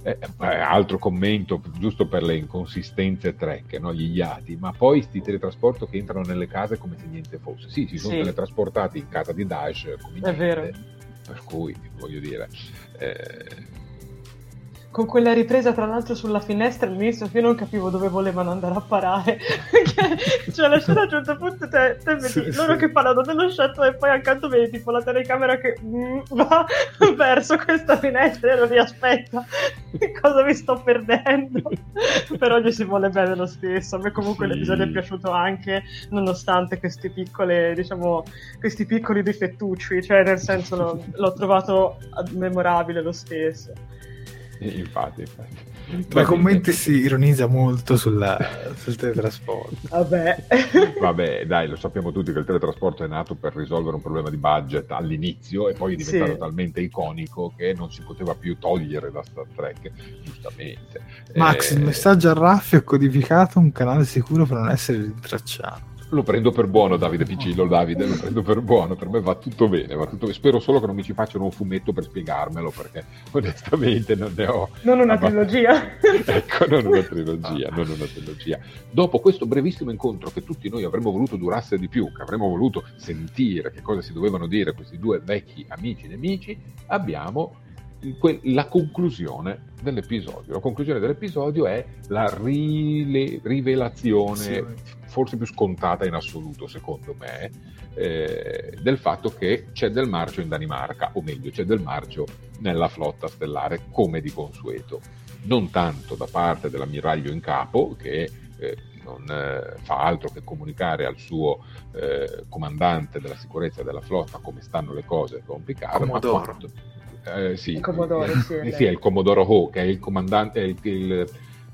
Eh, eh, altro commento, giusto per le inconsistenze trek, no? gli iati, ma poi sti teletrasporto che entrano nelle case come se niente fosse. Sì, si sono Sì. teletrasportati in casa di Dash come È vero. niente, per cui voglio dire... eh, con quella ripresa tra l'altro sulla finestra all'inizio io non capivo dove volevano andare a parare. Perché cioè la scena a un certo punto te, te vedi sì, loro sì. che parlano dello shuttle e poi accanto vedi tipo la telecamera che mm, va verso questa finestra. E lo lì aspetta cosa mi sto perdendo? Però gli si vuole bene lo stesso. A me comunque sì. l'episodio è piaciuto anche nonostante questi piccole diciamo questi piccoli difettucci. Cioè nel senso l'ho, l'ho trovato memorabile lo stesso infatti, infatti. Tra i commenti si ironizza molto sulla, sul teletrasporto. Vabbè. Vabbè, dai, lo sappiamo tutti che il teletrasporto è nato per risolvere un problema di budget all'inizio e poi è diventato sì. talmente iconico che non si poteva più togliere da Star Trek, giustamente. Max, eh... il messaggio a Raffi è codificato un canale sicuro per non essere rintracciato. Lo prendo per buono, Davide Piccillo. Davide, lo prendo per buono. Per me va tutto bene. Va tutto... Spero solo che non mi ci facciano un fumetto per spiegarmelo, perché onestamente non ne ho. Non una trilogia. ecco, non una trilogia, non una trilogia. Dopo questo brevissimo incontro che tutti noi avremmo voluto durasse di più, che avremmo voluto sentire che cosa si dovevano dire questi due vecchi amici nemici, abbiamo la conclusione dell'episodio. La conclusione dell'episodio è la rile- rivelazione, sì. forse più scontata in assoluto, secondo me, eh, del fatto che c'è del marcio in Danimarca, o meglio, c'è del marcio nella flotta stellare, come di consueto. Non tanto da parte dell'ammiraglio in capo, che eh, non eh, fa altro che comunicare al suo eh, comandante della sicurezza della flotta come stanno le cose con Picard, Comodoro. ma quanto, eh, sì, il Commodore, sì, eh, sì, è il Commodore Ho, che è il comandante, il, il,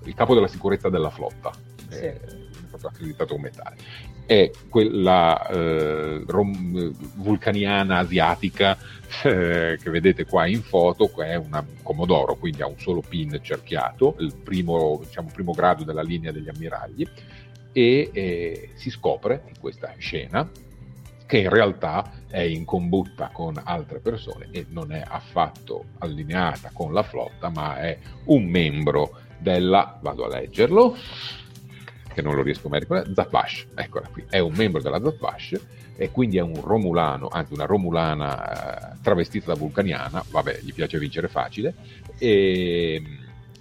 il capo della sicurezza della flotta. Sì. È proprio accreditato come tale. È quella eh, rom, vulcaniana asiatica eh, che vedete qua in foto, è una Commodoro, quindi ha un solo pin cerchiato, il primo, diciamo, primo grado della linea degli ammiragli, e eh, si scopre in questa scena che in realtà è in combutta con altre persone e non è affatto allineata con la flotta, ma è un membro della, vado a leggerlo, che non lo riesco mai a ricordare, Zatvash, eccola qui, è un membro della Zatvash e quindi è un romulano, anzi una romulana eh, travestita da vulcaniana, vabbè, gli piace vincere facile, e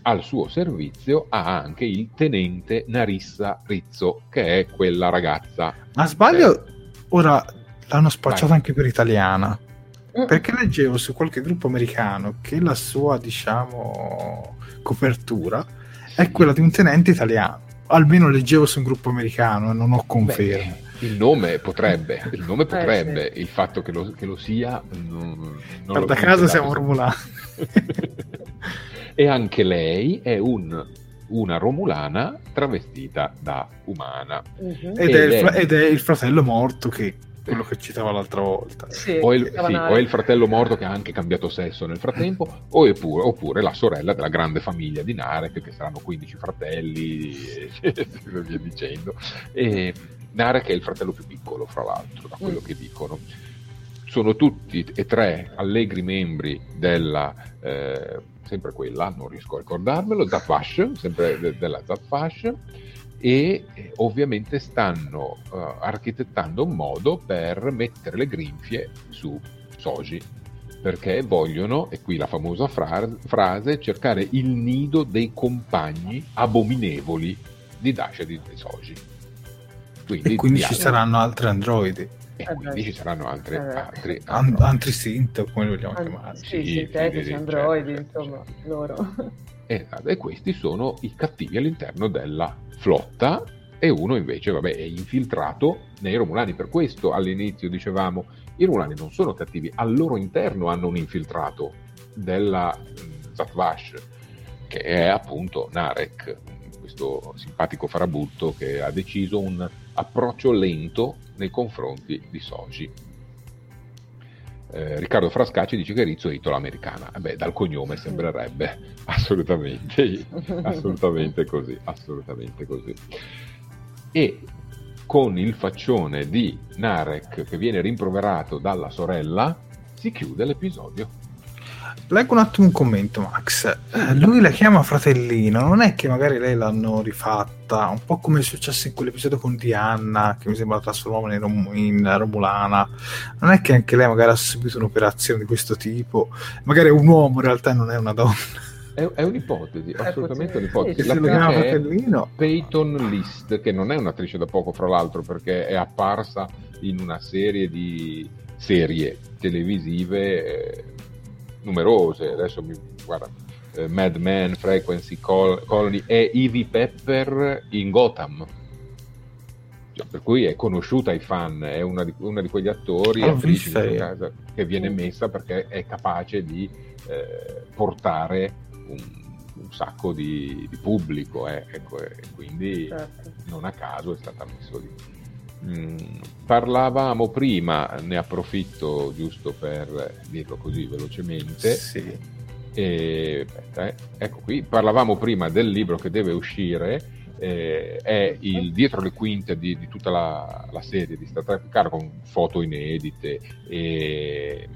al suo servizio ha anche il tenente Narissa Rizzo, che è quella ragazza. Ma sbaglio, eh, ora l'hanno spacciata Vai. anche per italiana. Mm. Perché leggevo su qualche gruppo americano che la sua, diciamo, copertura è quella di un tenente italiano. Almeno leggevo su un gruppo americano e non ho conferme. Beh, il nome potrebbe, il nome potrebbe, eh, sì. il fatto che lo, che lo sia non, non Guarda caso siamo romulani. e anche lei è un, una romulana travestita da umana. Uh-huh. Ed, ed, è il, ed, è il, fratello morto che quello che citava l'altra volta. Sì, o, il, sì, o, il, fratello morto che ha anche cambiato sesso nel frattempo, oppure, oppure la sorella della grande famiglia di Narek, che saranno 15 fratelli e via dicendo. E Narek è il fratello più piccolo, fra l'altro, da quello mm. che dicono. Sono tutti e tre allegri membri della, eh, sempre quella, non riesco a ricordarmelo, Zafash, sempre de- della Zafash e eh, ovviamente stanno uh, architettando un modo per mettere le grinfie su Soji perché vogliono, e qui la famosa fra- frase, cercare il nido dei compagni abominevoli di Dash e di Soji. Quindi, e quindi ci saranno altri androidi. E quindi ci saranno altri, eh, altri, An- altri synth, come li vogliamo An- chiamare. Sì, sì, sintetici, androidi, certo, insomma, loro. Esatto, e questi sono i cattivi all'interno della flotta e uno invece vabbè, è infiltrato nei Romulani. Per questo all'inizio dicevamo i Romulani non sono cattivi, al loro interno hanno un infiltrato della mm, Zatvash, che è appunto Narek, questo simpatico farabutto che ha deciso un approccio lento nei confronti di Soji. Eh, Riccardo Frascacci dice che Rizzo è italo-americana. Eh beh, dal cognome sembrerebbe assolutamente, assolutamente così, assolutamente così. E con il faccione di Narek che viene rimproverato dalla sorella, si chiude l'episodio. Leggo un attimo un commento, Max. Eh, lui la chiama fratellino, non è che magari lei l'hanno rifatta, un po' come è successo in quell'episodio con Diana, che mi sembra la trasformava in, Rom- in Romulana. Non è che anche lei magari ha subito un'operazione di questo tipo, magari è un uomo in realtà non è una donna. È, è un'ipotesi, assolutamente un'ipotesi. Sì, se lo chiama fratellino. Peyton List, che non è un'attrice da poco, fra l'altro, perché è apparsa in una serie di serie televisive eh, numerose. Adesso mi guarda. eh, Mad Men, Frequency Col- Colony e Ivy Pepper in Gotham. Cioè, per cui è conosciuta ai fan, è una di, una di quegli attori io. caso, che viene messa perché è capace di eh, portare un, un sacco di, di pubblico, eh, ecco, e quindi Certo. non a caso è stata messa lì. Mm, parlavamo prima, ne approfitto giusto per dirlo così velocemente. Sì. E, aspetta, eh, ecco qui, parlavamo prima del libro che deve uscire, eh, è il dietro le quinte di, di tutta la, la serie di Star Trek Picard con foto inedite e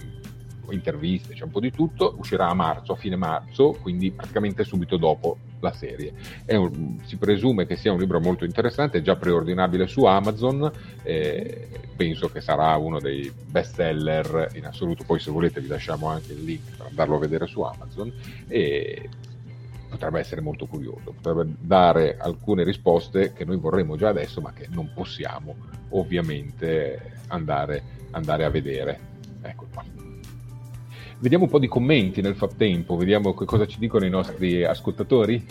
interviste, c'è un po' di tutto, uscirà a marzo, a fine marzo, quindi praticamente subito dopo la serie. Un- si presume che sia un libro molto interessante, è già preordinabile su Amazon, eh, penso che sarà uno dei best seller in assoluto, poi se volete vi lasciamo anche il link per andarlo a vedere su Amazon e potrebbe essere molto curioso, potrebbe dare alcune risposte che noi vorremmo già adesso ma che non possiamo ovviamente andare, andare a vedere. Ecco qua. Vediamo un po' di commenti nel frattempo, vediamo che cosa ci dicono i nostri ascoltatori.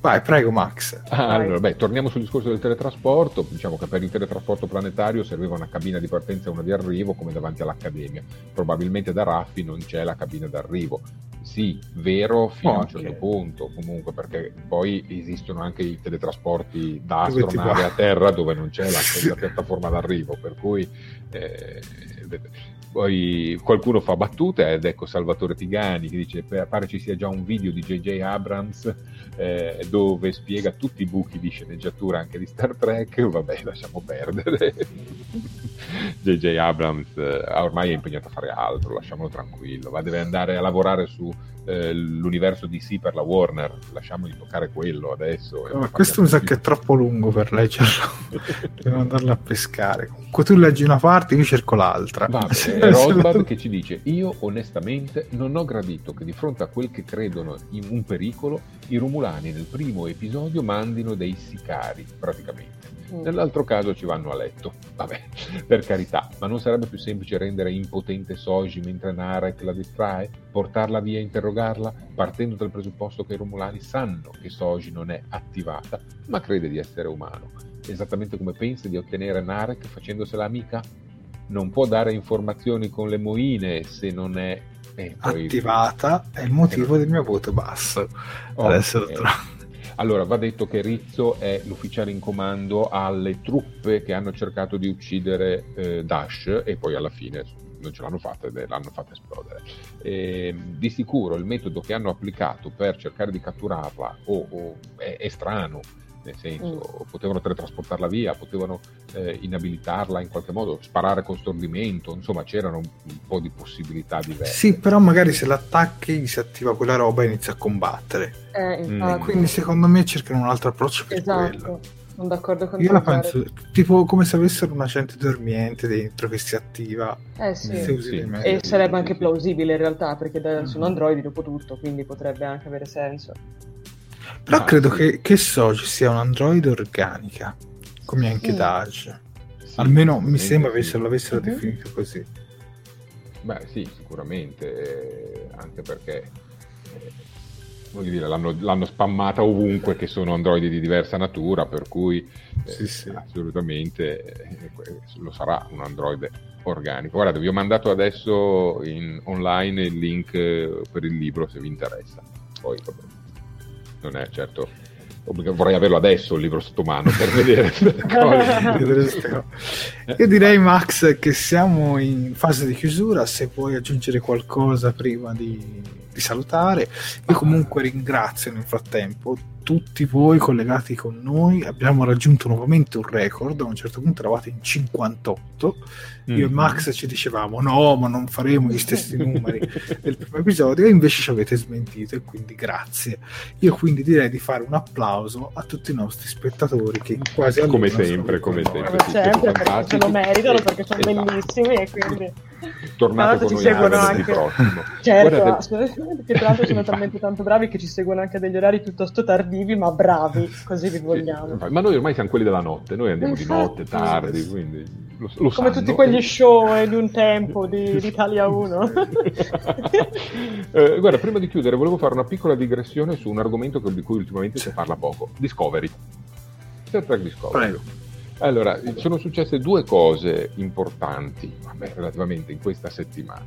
Vai, prego Max. Ah, allora, beh, torniamo sul discorso del teletrasporto. Diciamo che per il teletrasporto planetario serviva una cabina di partenza e una di arrivo, come davanti all'Accademia. Probabilmente da Raffi non c'è la cabina d'arrivo. Sì, vero fino Oh, a un certo punto, comunque, perché poi esistono anche i teletrasporti da astronave a terra dove non c'è la, la piattaforma d'arrivo, per cui eh, poi qualcuno fa battute ed ecco Salvatore Tigani che dice "Beh, pare ci sia già un video di JJ Abrams eh, dove spiega tutti i buchi di sceneggiatura anche di Star Trek. Vabbè lasciamo perdere. JJ Abrams eh, ormai è impegnato a fare altro lasciamolo tranquillo. Va, deve andare a lavorare su eh, l'universo DC per la Warner lasciamogli toccare quello adesso Ma questo mi sa che è troppo lungo per leggerlo. Devo andarlo a pescare. Comunque tu leggi una parte, io cerco l'altra. Va bene, Se- è se- Rosbad che ci dice: Io onestamente non ho gradito che di fronte a quel che credono in un pericolo, i Romulani nel primo episodio mandino dei sicari, praticamente. Mm. Nell'altro caso ci vanno a letto. Vabbè, per carità, ma non sarebbe più semplice rendere impotente Soji mentre Narek la distrae? Portarla via e interrogarla, partendo dal presupposto che i Romulani sanno che Soji non è attivata, ma crede di essere umano. Esattamente come pensa di ottenere Narek facendosela amica? Non può dare informazioni con le moine se non è... eh, poi- attivata è il motivo del mio voto basso. Ok. Adesso lo trovo. Allora, va detto che Rizzo è l'ufficiale in comando alle truppe che hanno cercato di uccidere eh, Dash e poi alla fine non ce l'hanno fatta e l'hanno fatta esplodere. E, di sicuro il metodo che hanno applicato per cercare di catturarla o- o è, è strano, nel senso potevano teletrasportarla via, potevano eh, inabilitarla in qualche modo, sparare con stordimento, insomma c'erano un, un po' di possibilità diverse. Sì, però magari se l'attacchi gli si attiva quella roba e inizia a combattere. Eh, Mm. Quindi secondo me cercano un altro approccio per quello. Esatto, sono d'accordo con Io te. la Jared. penso tipo come se avessero un agente dormiente dentro che si attiva. Eh sì. Sì. E sarebbe anche plausibile in realtà, perché da- Mm. sono androidi dopo tutto, quindi potrebbe anche avere senso. Però Ah, credo sì. che, che Soji sia un androide organica, come anche Sì. Daj. Sì, Almeno mi sembra sì. avessero, l'avessero Mhm. definito così. Beh, sì, sicuramente, eh, anche perché eh, voglio dire, l'hanno, l'hanno spammata ovunque che sono androidi di diversa natura, per cui eh, Sì, sì. assolutamente eh, lo sarà un androide organico. Guardate, vi ho mandato adesso in, online il link eh, per il libro se vi interessa. Poi vabbè, non è certo. Vorrei averlo adesso il libro sotto mano per vedere. Io direi Max che siamo in fase di chiusura, se vuoi aggiungere qualcosa prima di, di salutare. Io comunque ringrazio nel frattempo tutti voi collegati con noi, abbiamo raggiunto nuovamente un record, a un certo punto eravate in 58, io e Mhm. Max ci dicevamo no, ma non faremo gli stessi numeri del primo episodio e invece ci avete smentito e quindi grazie. Io quindi direi di fare un applauso a tutti i nostri spettatori che quasi Come sempre, come sempre. Come sempre, perché se lo meritano, perché sono Esatto. bellissimi e quindi... Tornate con noi a venerdì prossimo. Certo, Guardate... che tra l'altro sono talmente tanto bravi che ci seguono anche a degli orari piuttosto tardivi, ma bravi, così vi vogliamo. Ma noi ormai siamo quelli della notte, noi andiamo Infatti, di notte, tardi, quindi lo, lo Come sanno. tutti quegli show di un tempo di, di Italia 1. eh, guarda, prima di chiudere volevo fare una piccola digressione su un argomento di cui ultimamente si parla poco, Discovery. Star Trek Discovery. Prego. Allora, sono successe due cose importanti, vabbè, relativamente in questa settimana.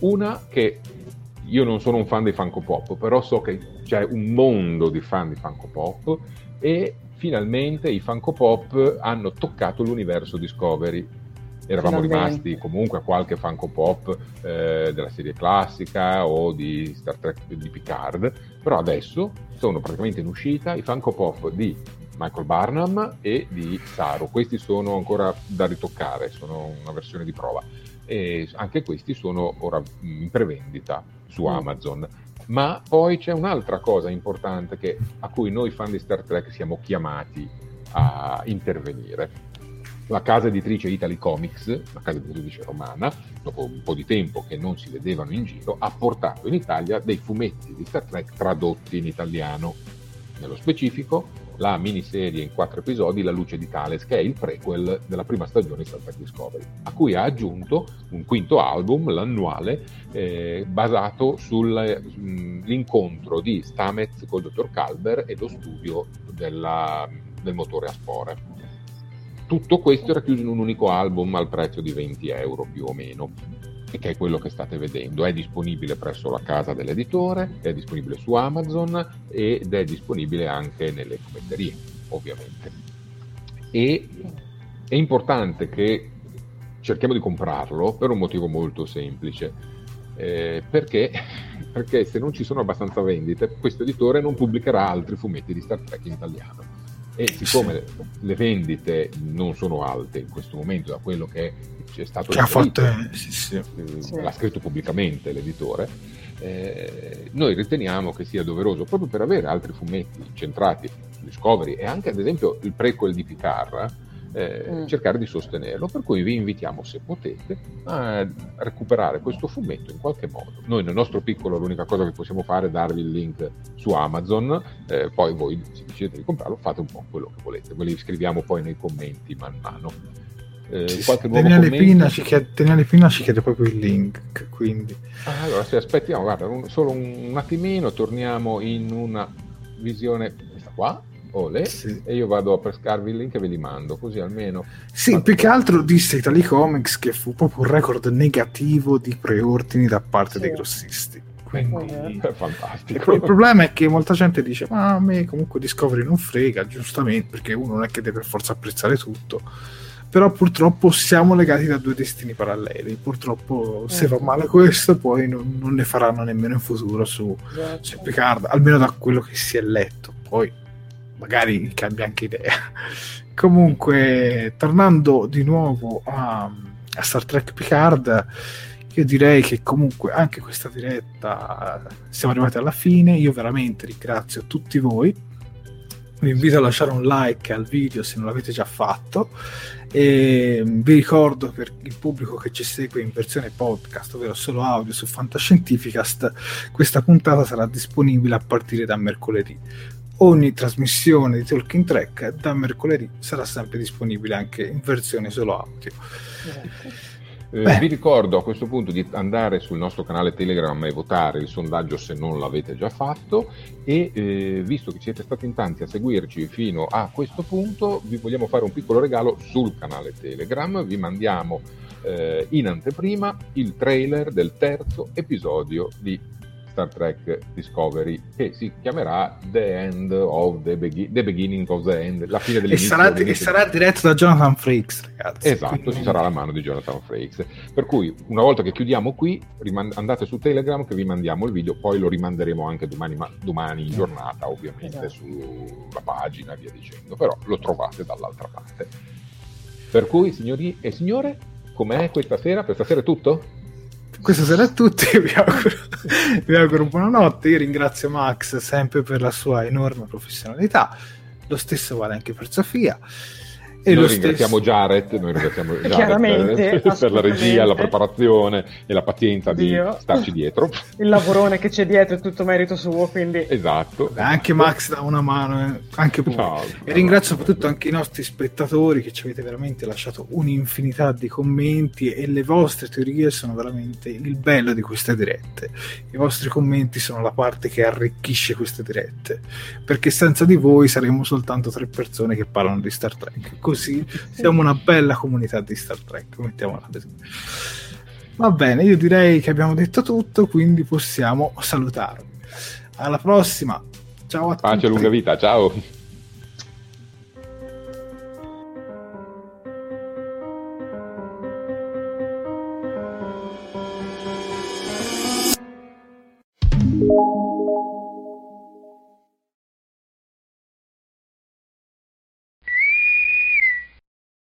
Una che io non sono un fan dei Funko Pop, però so che c'è un mondo di fan di Funko Pop e finalmente i Funko Pop hanno toccato l'universo Discovery. Eravamo rimasti comunque a qualche Funko Pop eh, della serie classica o di Star Trek di Picard, però adesso sono praticamente in uscita i Funko Pop di Michael Barnum e di Saru. Questi sono ancora da ritoccare, sono una versione di prova. E anche questi sono ora in prevendita su mm. Amazon. Ma poi c'è un'altra cosa importante che, a cui noi fan di Star Trek siamo chiamati a intervenire. La casa editrice Italy Comics, la casa editrice romana, dopo un po' di tempo che non si vedevano in giro, ha portato in Italia dei fumetti di Star Trek tradotti in italiano. Nello specifico, la miniserie in quattro episodi La luce di Thales, che è il prequel della prima stagione di Star Trek Discovery, a cui ha aggiunto un quinto album, l'annuale, eh, basato sull'incontro mm, di Stamets col dottor Calber e lo studio della, del motore a spore. Tutto questo era chiuso in un unico album al prezzo di 20 euro più o meno e che è quello che state vedendo. È disponibile presso la casa dell'editore, è disponibile su Amazon ed è disponibile anche nelle fumetterie, ovviamente. E è importante che cerchiamo di comprarlo per un motivo molto semplice. Eh, perché? perché se non ci sono abbastanza vendite, questo editore non pubblicherà altri fumetti di Star Trek in italiano e siccome sì. le vendite non sono alte in questo momento da quello che c'è stato che ha fatto, sì, sì. Eh, l'ha scritto pubblicamente l'editore eh, noi riteniamo che sia doveroso proprio per avere altri fumetti centrati su Discovery e anche ad esempio il prequel di Picard eh, mm. cercare di sostenerlo. Per cui vi invitiamo, se potete, a recuperare questo fumetto in qualche modo. Noi nel nostro piccolo l'unica cosa che possiamo fare è darvi il link su Amazon, eh, poi voi se decidete di comprarlo fate un po' quello che volete, ve li scriviamo poi nei commenti man mano. Eh, qualche Daniele, Pina ci chiede, Daniele Pina ci chiede proprio il link, quindi... Ah, allora, se aspettiamo, guarda, un, solo un attimino, torniamo in una visione, questa qua, Ole, sì. e io vado a pescarvi il link e ve li mando, così almeno... Sì, più che altro disse Italy Comics che fu proprio un record negativo di preordini da parte sì. dei grossisti. Quindi... È fantastico. Il problema è che molta gente dice, ma a me comunque Discovery non frega, giustamente, perché uno non è che deve per forza apprezzare tutto però purtroppo siamo legati da due destini paralleli. Purtroppo, se va male questo, poi non, non ne faranno nemmeno in futuro su, esatto. su Picard, almeno da quello che si è letto. Poi magari cambia anche idea. Comunque, tornando di nuovo a, a, Star Trek Picard, io direi che comunque anche questa diretta siamo arrivati alla fine. Io veramente ringrazio tutti voi. Vi invito a lasciare un like al video se non l'avete già fatto. E vi ricordo per il pubblico che ci segue in versione podcast, ovvero solo audio su Fantascientificast, questa puntata sarà disponibile a partire da mercoledì ogni trasmissione di Talking Track da mercoledì sarà sempre disponibile anche in versione solo audio. Eh, vi ricordo a questo punto di andare sul nostro canale Telegram e votare il sondaggio se non l'avete già fatto e eh, visto che siete stati in tanti a seguirci fino a questo punto vi vogliamo fare un piccolo regalo sul canale Telegram, vi mandiamo eh, in anteprima il trailer del terzo episodio di Star Trek Discovery che si chiamerà The End of the, Begin- the Beginning of the End, la fine dell'inizio. E sarà, e sarà diretto da Jonathan Frakes, ragazzi. Esatto, quindi... ci sarà la mano di Jonathan Frakes. Per cui una volta che chiudiamo qui, rimand- andate su Telegram che vi mandiamo il video, poi lo rimanderemo anche domani, ma- domani in giornata, ovviamente, esatto. sulla pagina e via dicendo, però lo trovate dall'altra parte. Per cui, signori e signore, com'è questa sera? Per stasera è tutto? Questa sera a tutti, vi auguro, vi auguro buonanotte, io ringrazio Max sempre per la sua enorme professionalità, lo stesso vale anche per Sofia. E noi ringraziamo stesso... Jared, noi ringraziamo Jared per, per la regia, la preparazione e la pazienza Dio. di starci dietro. Il lavorone che c'è dietro è tutto merito suo, quindi... Esatto. Anche Max dà una mano, eh. anche voi. No, e ringrazio soprattutto anche i nostri spettatori che ci avete veramente lasciato un'infinità di commenti e le vostre teorie sono veramente il bello di queste dirette. I vostri commenti sono la parte che arricchisce queste dirette, perché senza di voi saremmo soltanto tre persone che parlano di Star Trek così siamo una bella comunità di Star Trek, mettiamola così. Va bene, io direi che abbiamo detto tutto, quindi possiamo salutarvi. Alla prossima. Ciao a tutti. Pace lunga vita, ciao.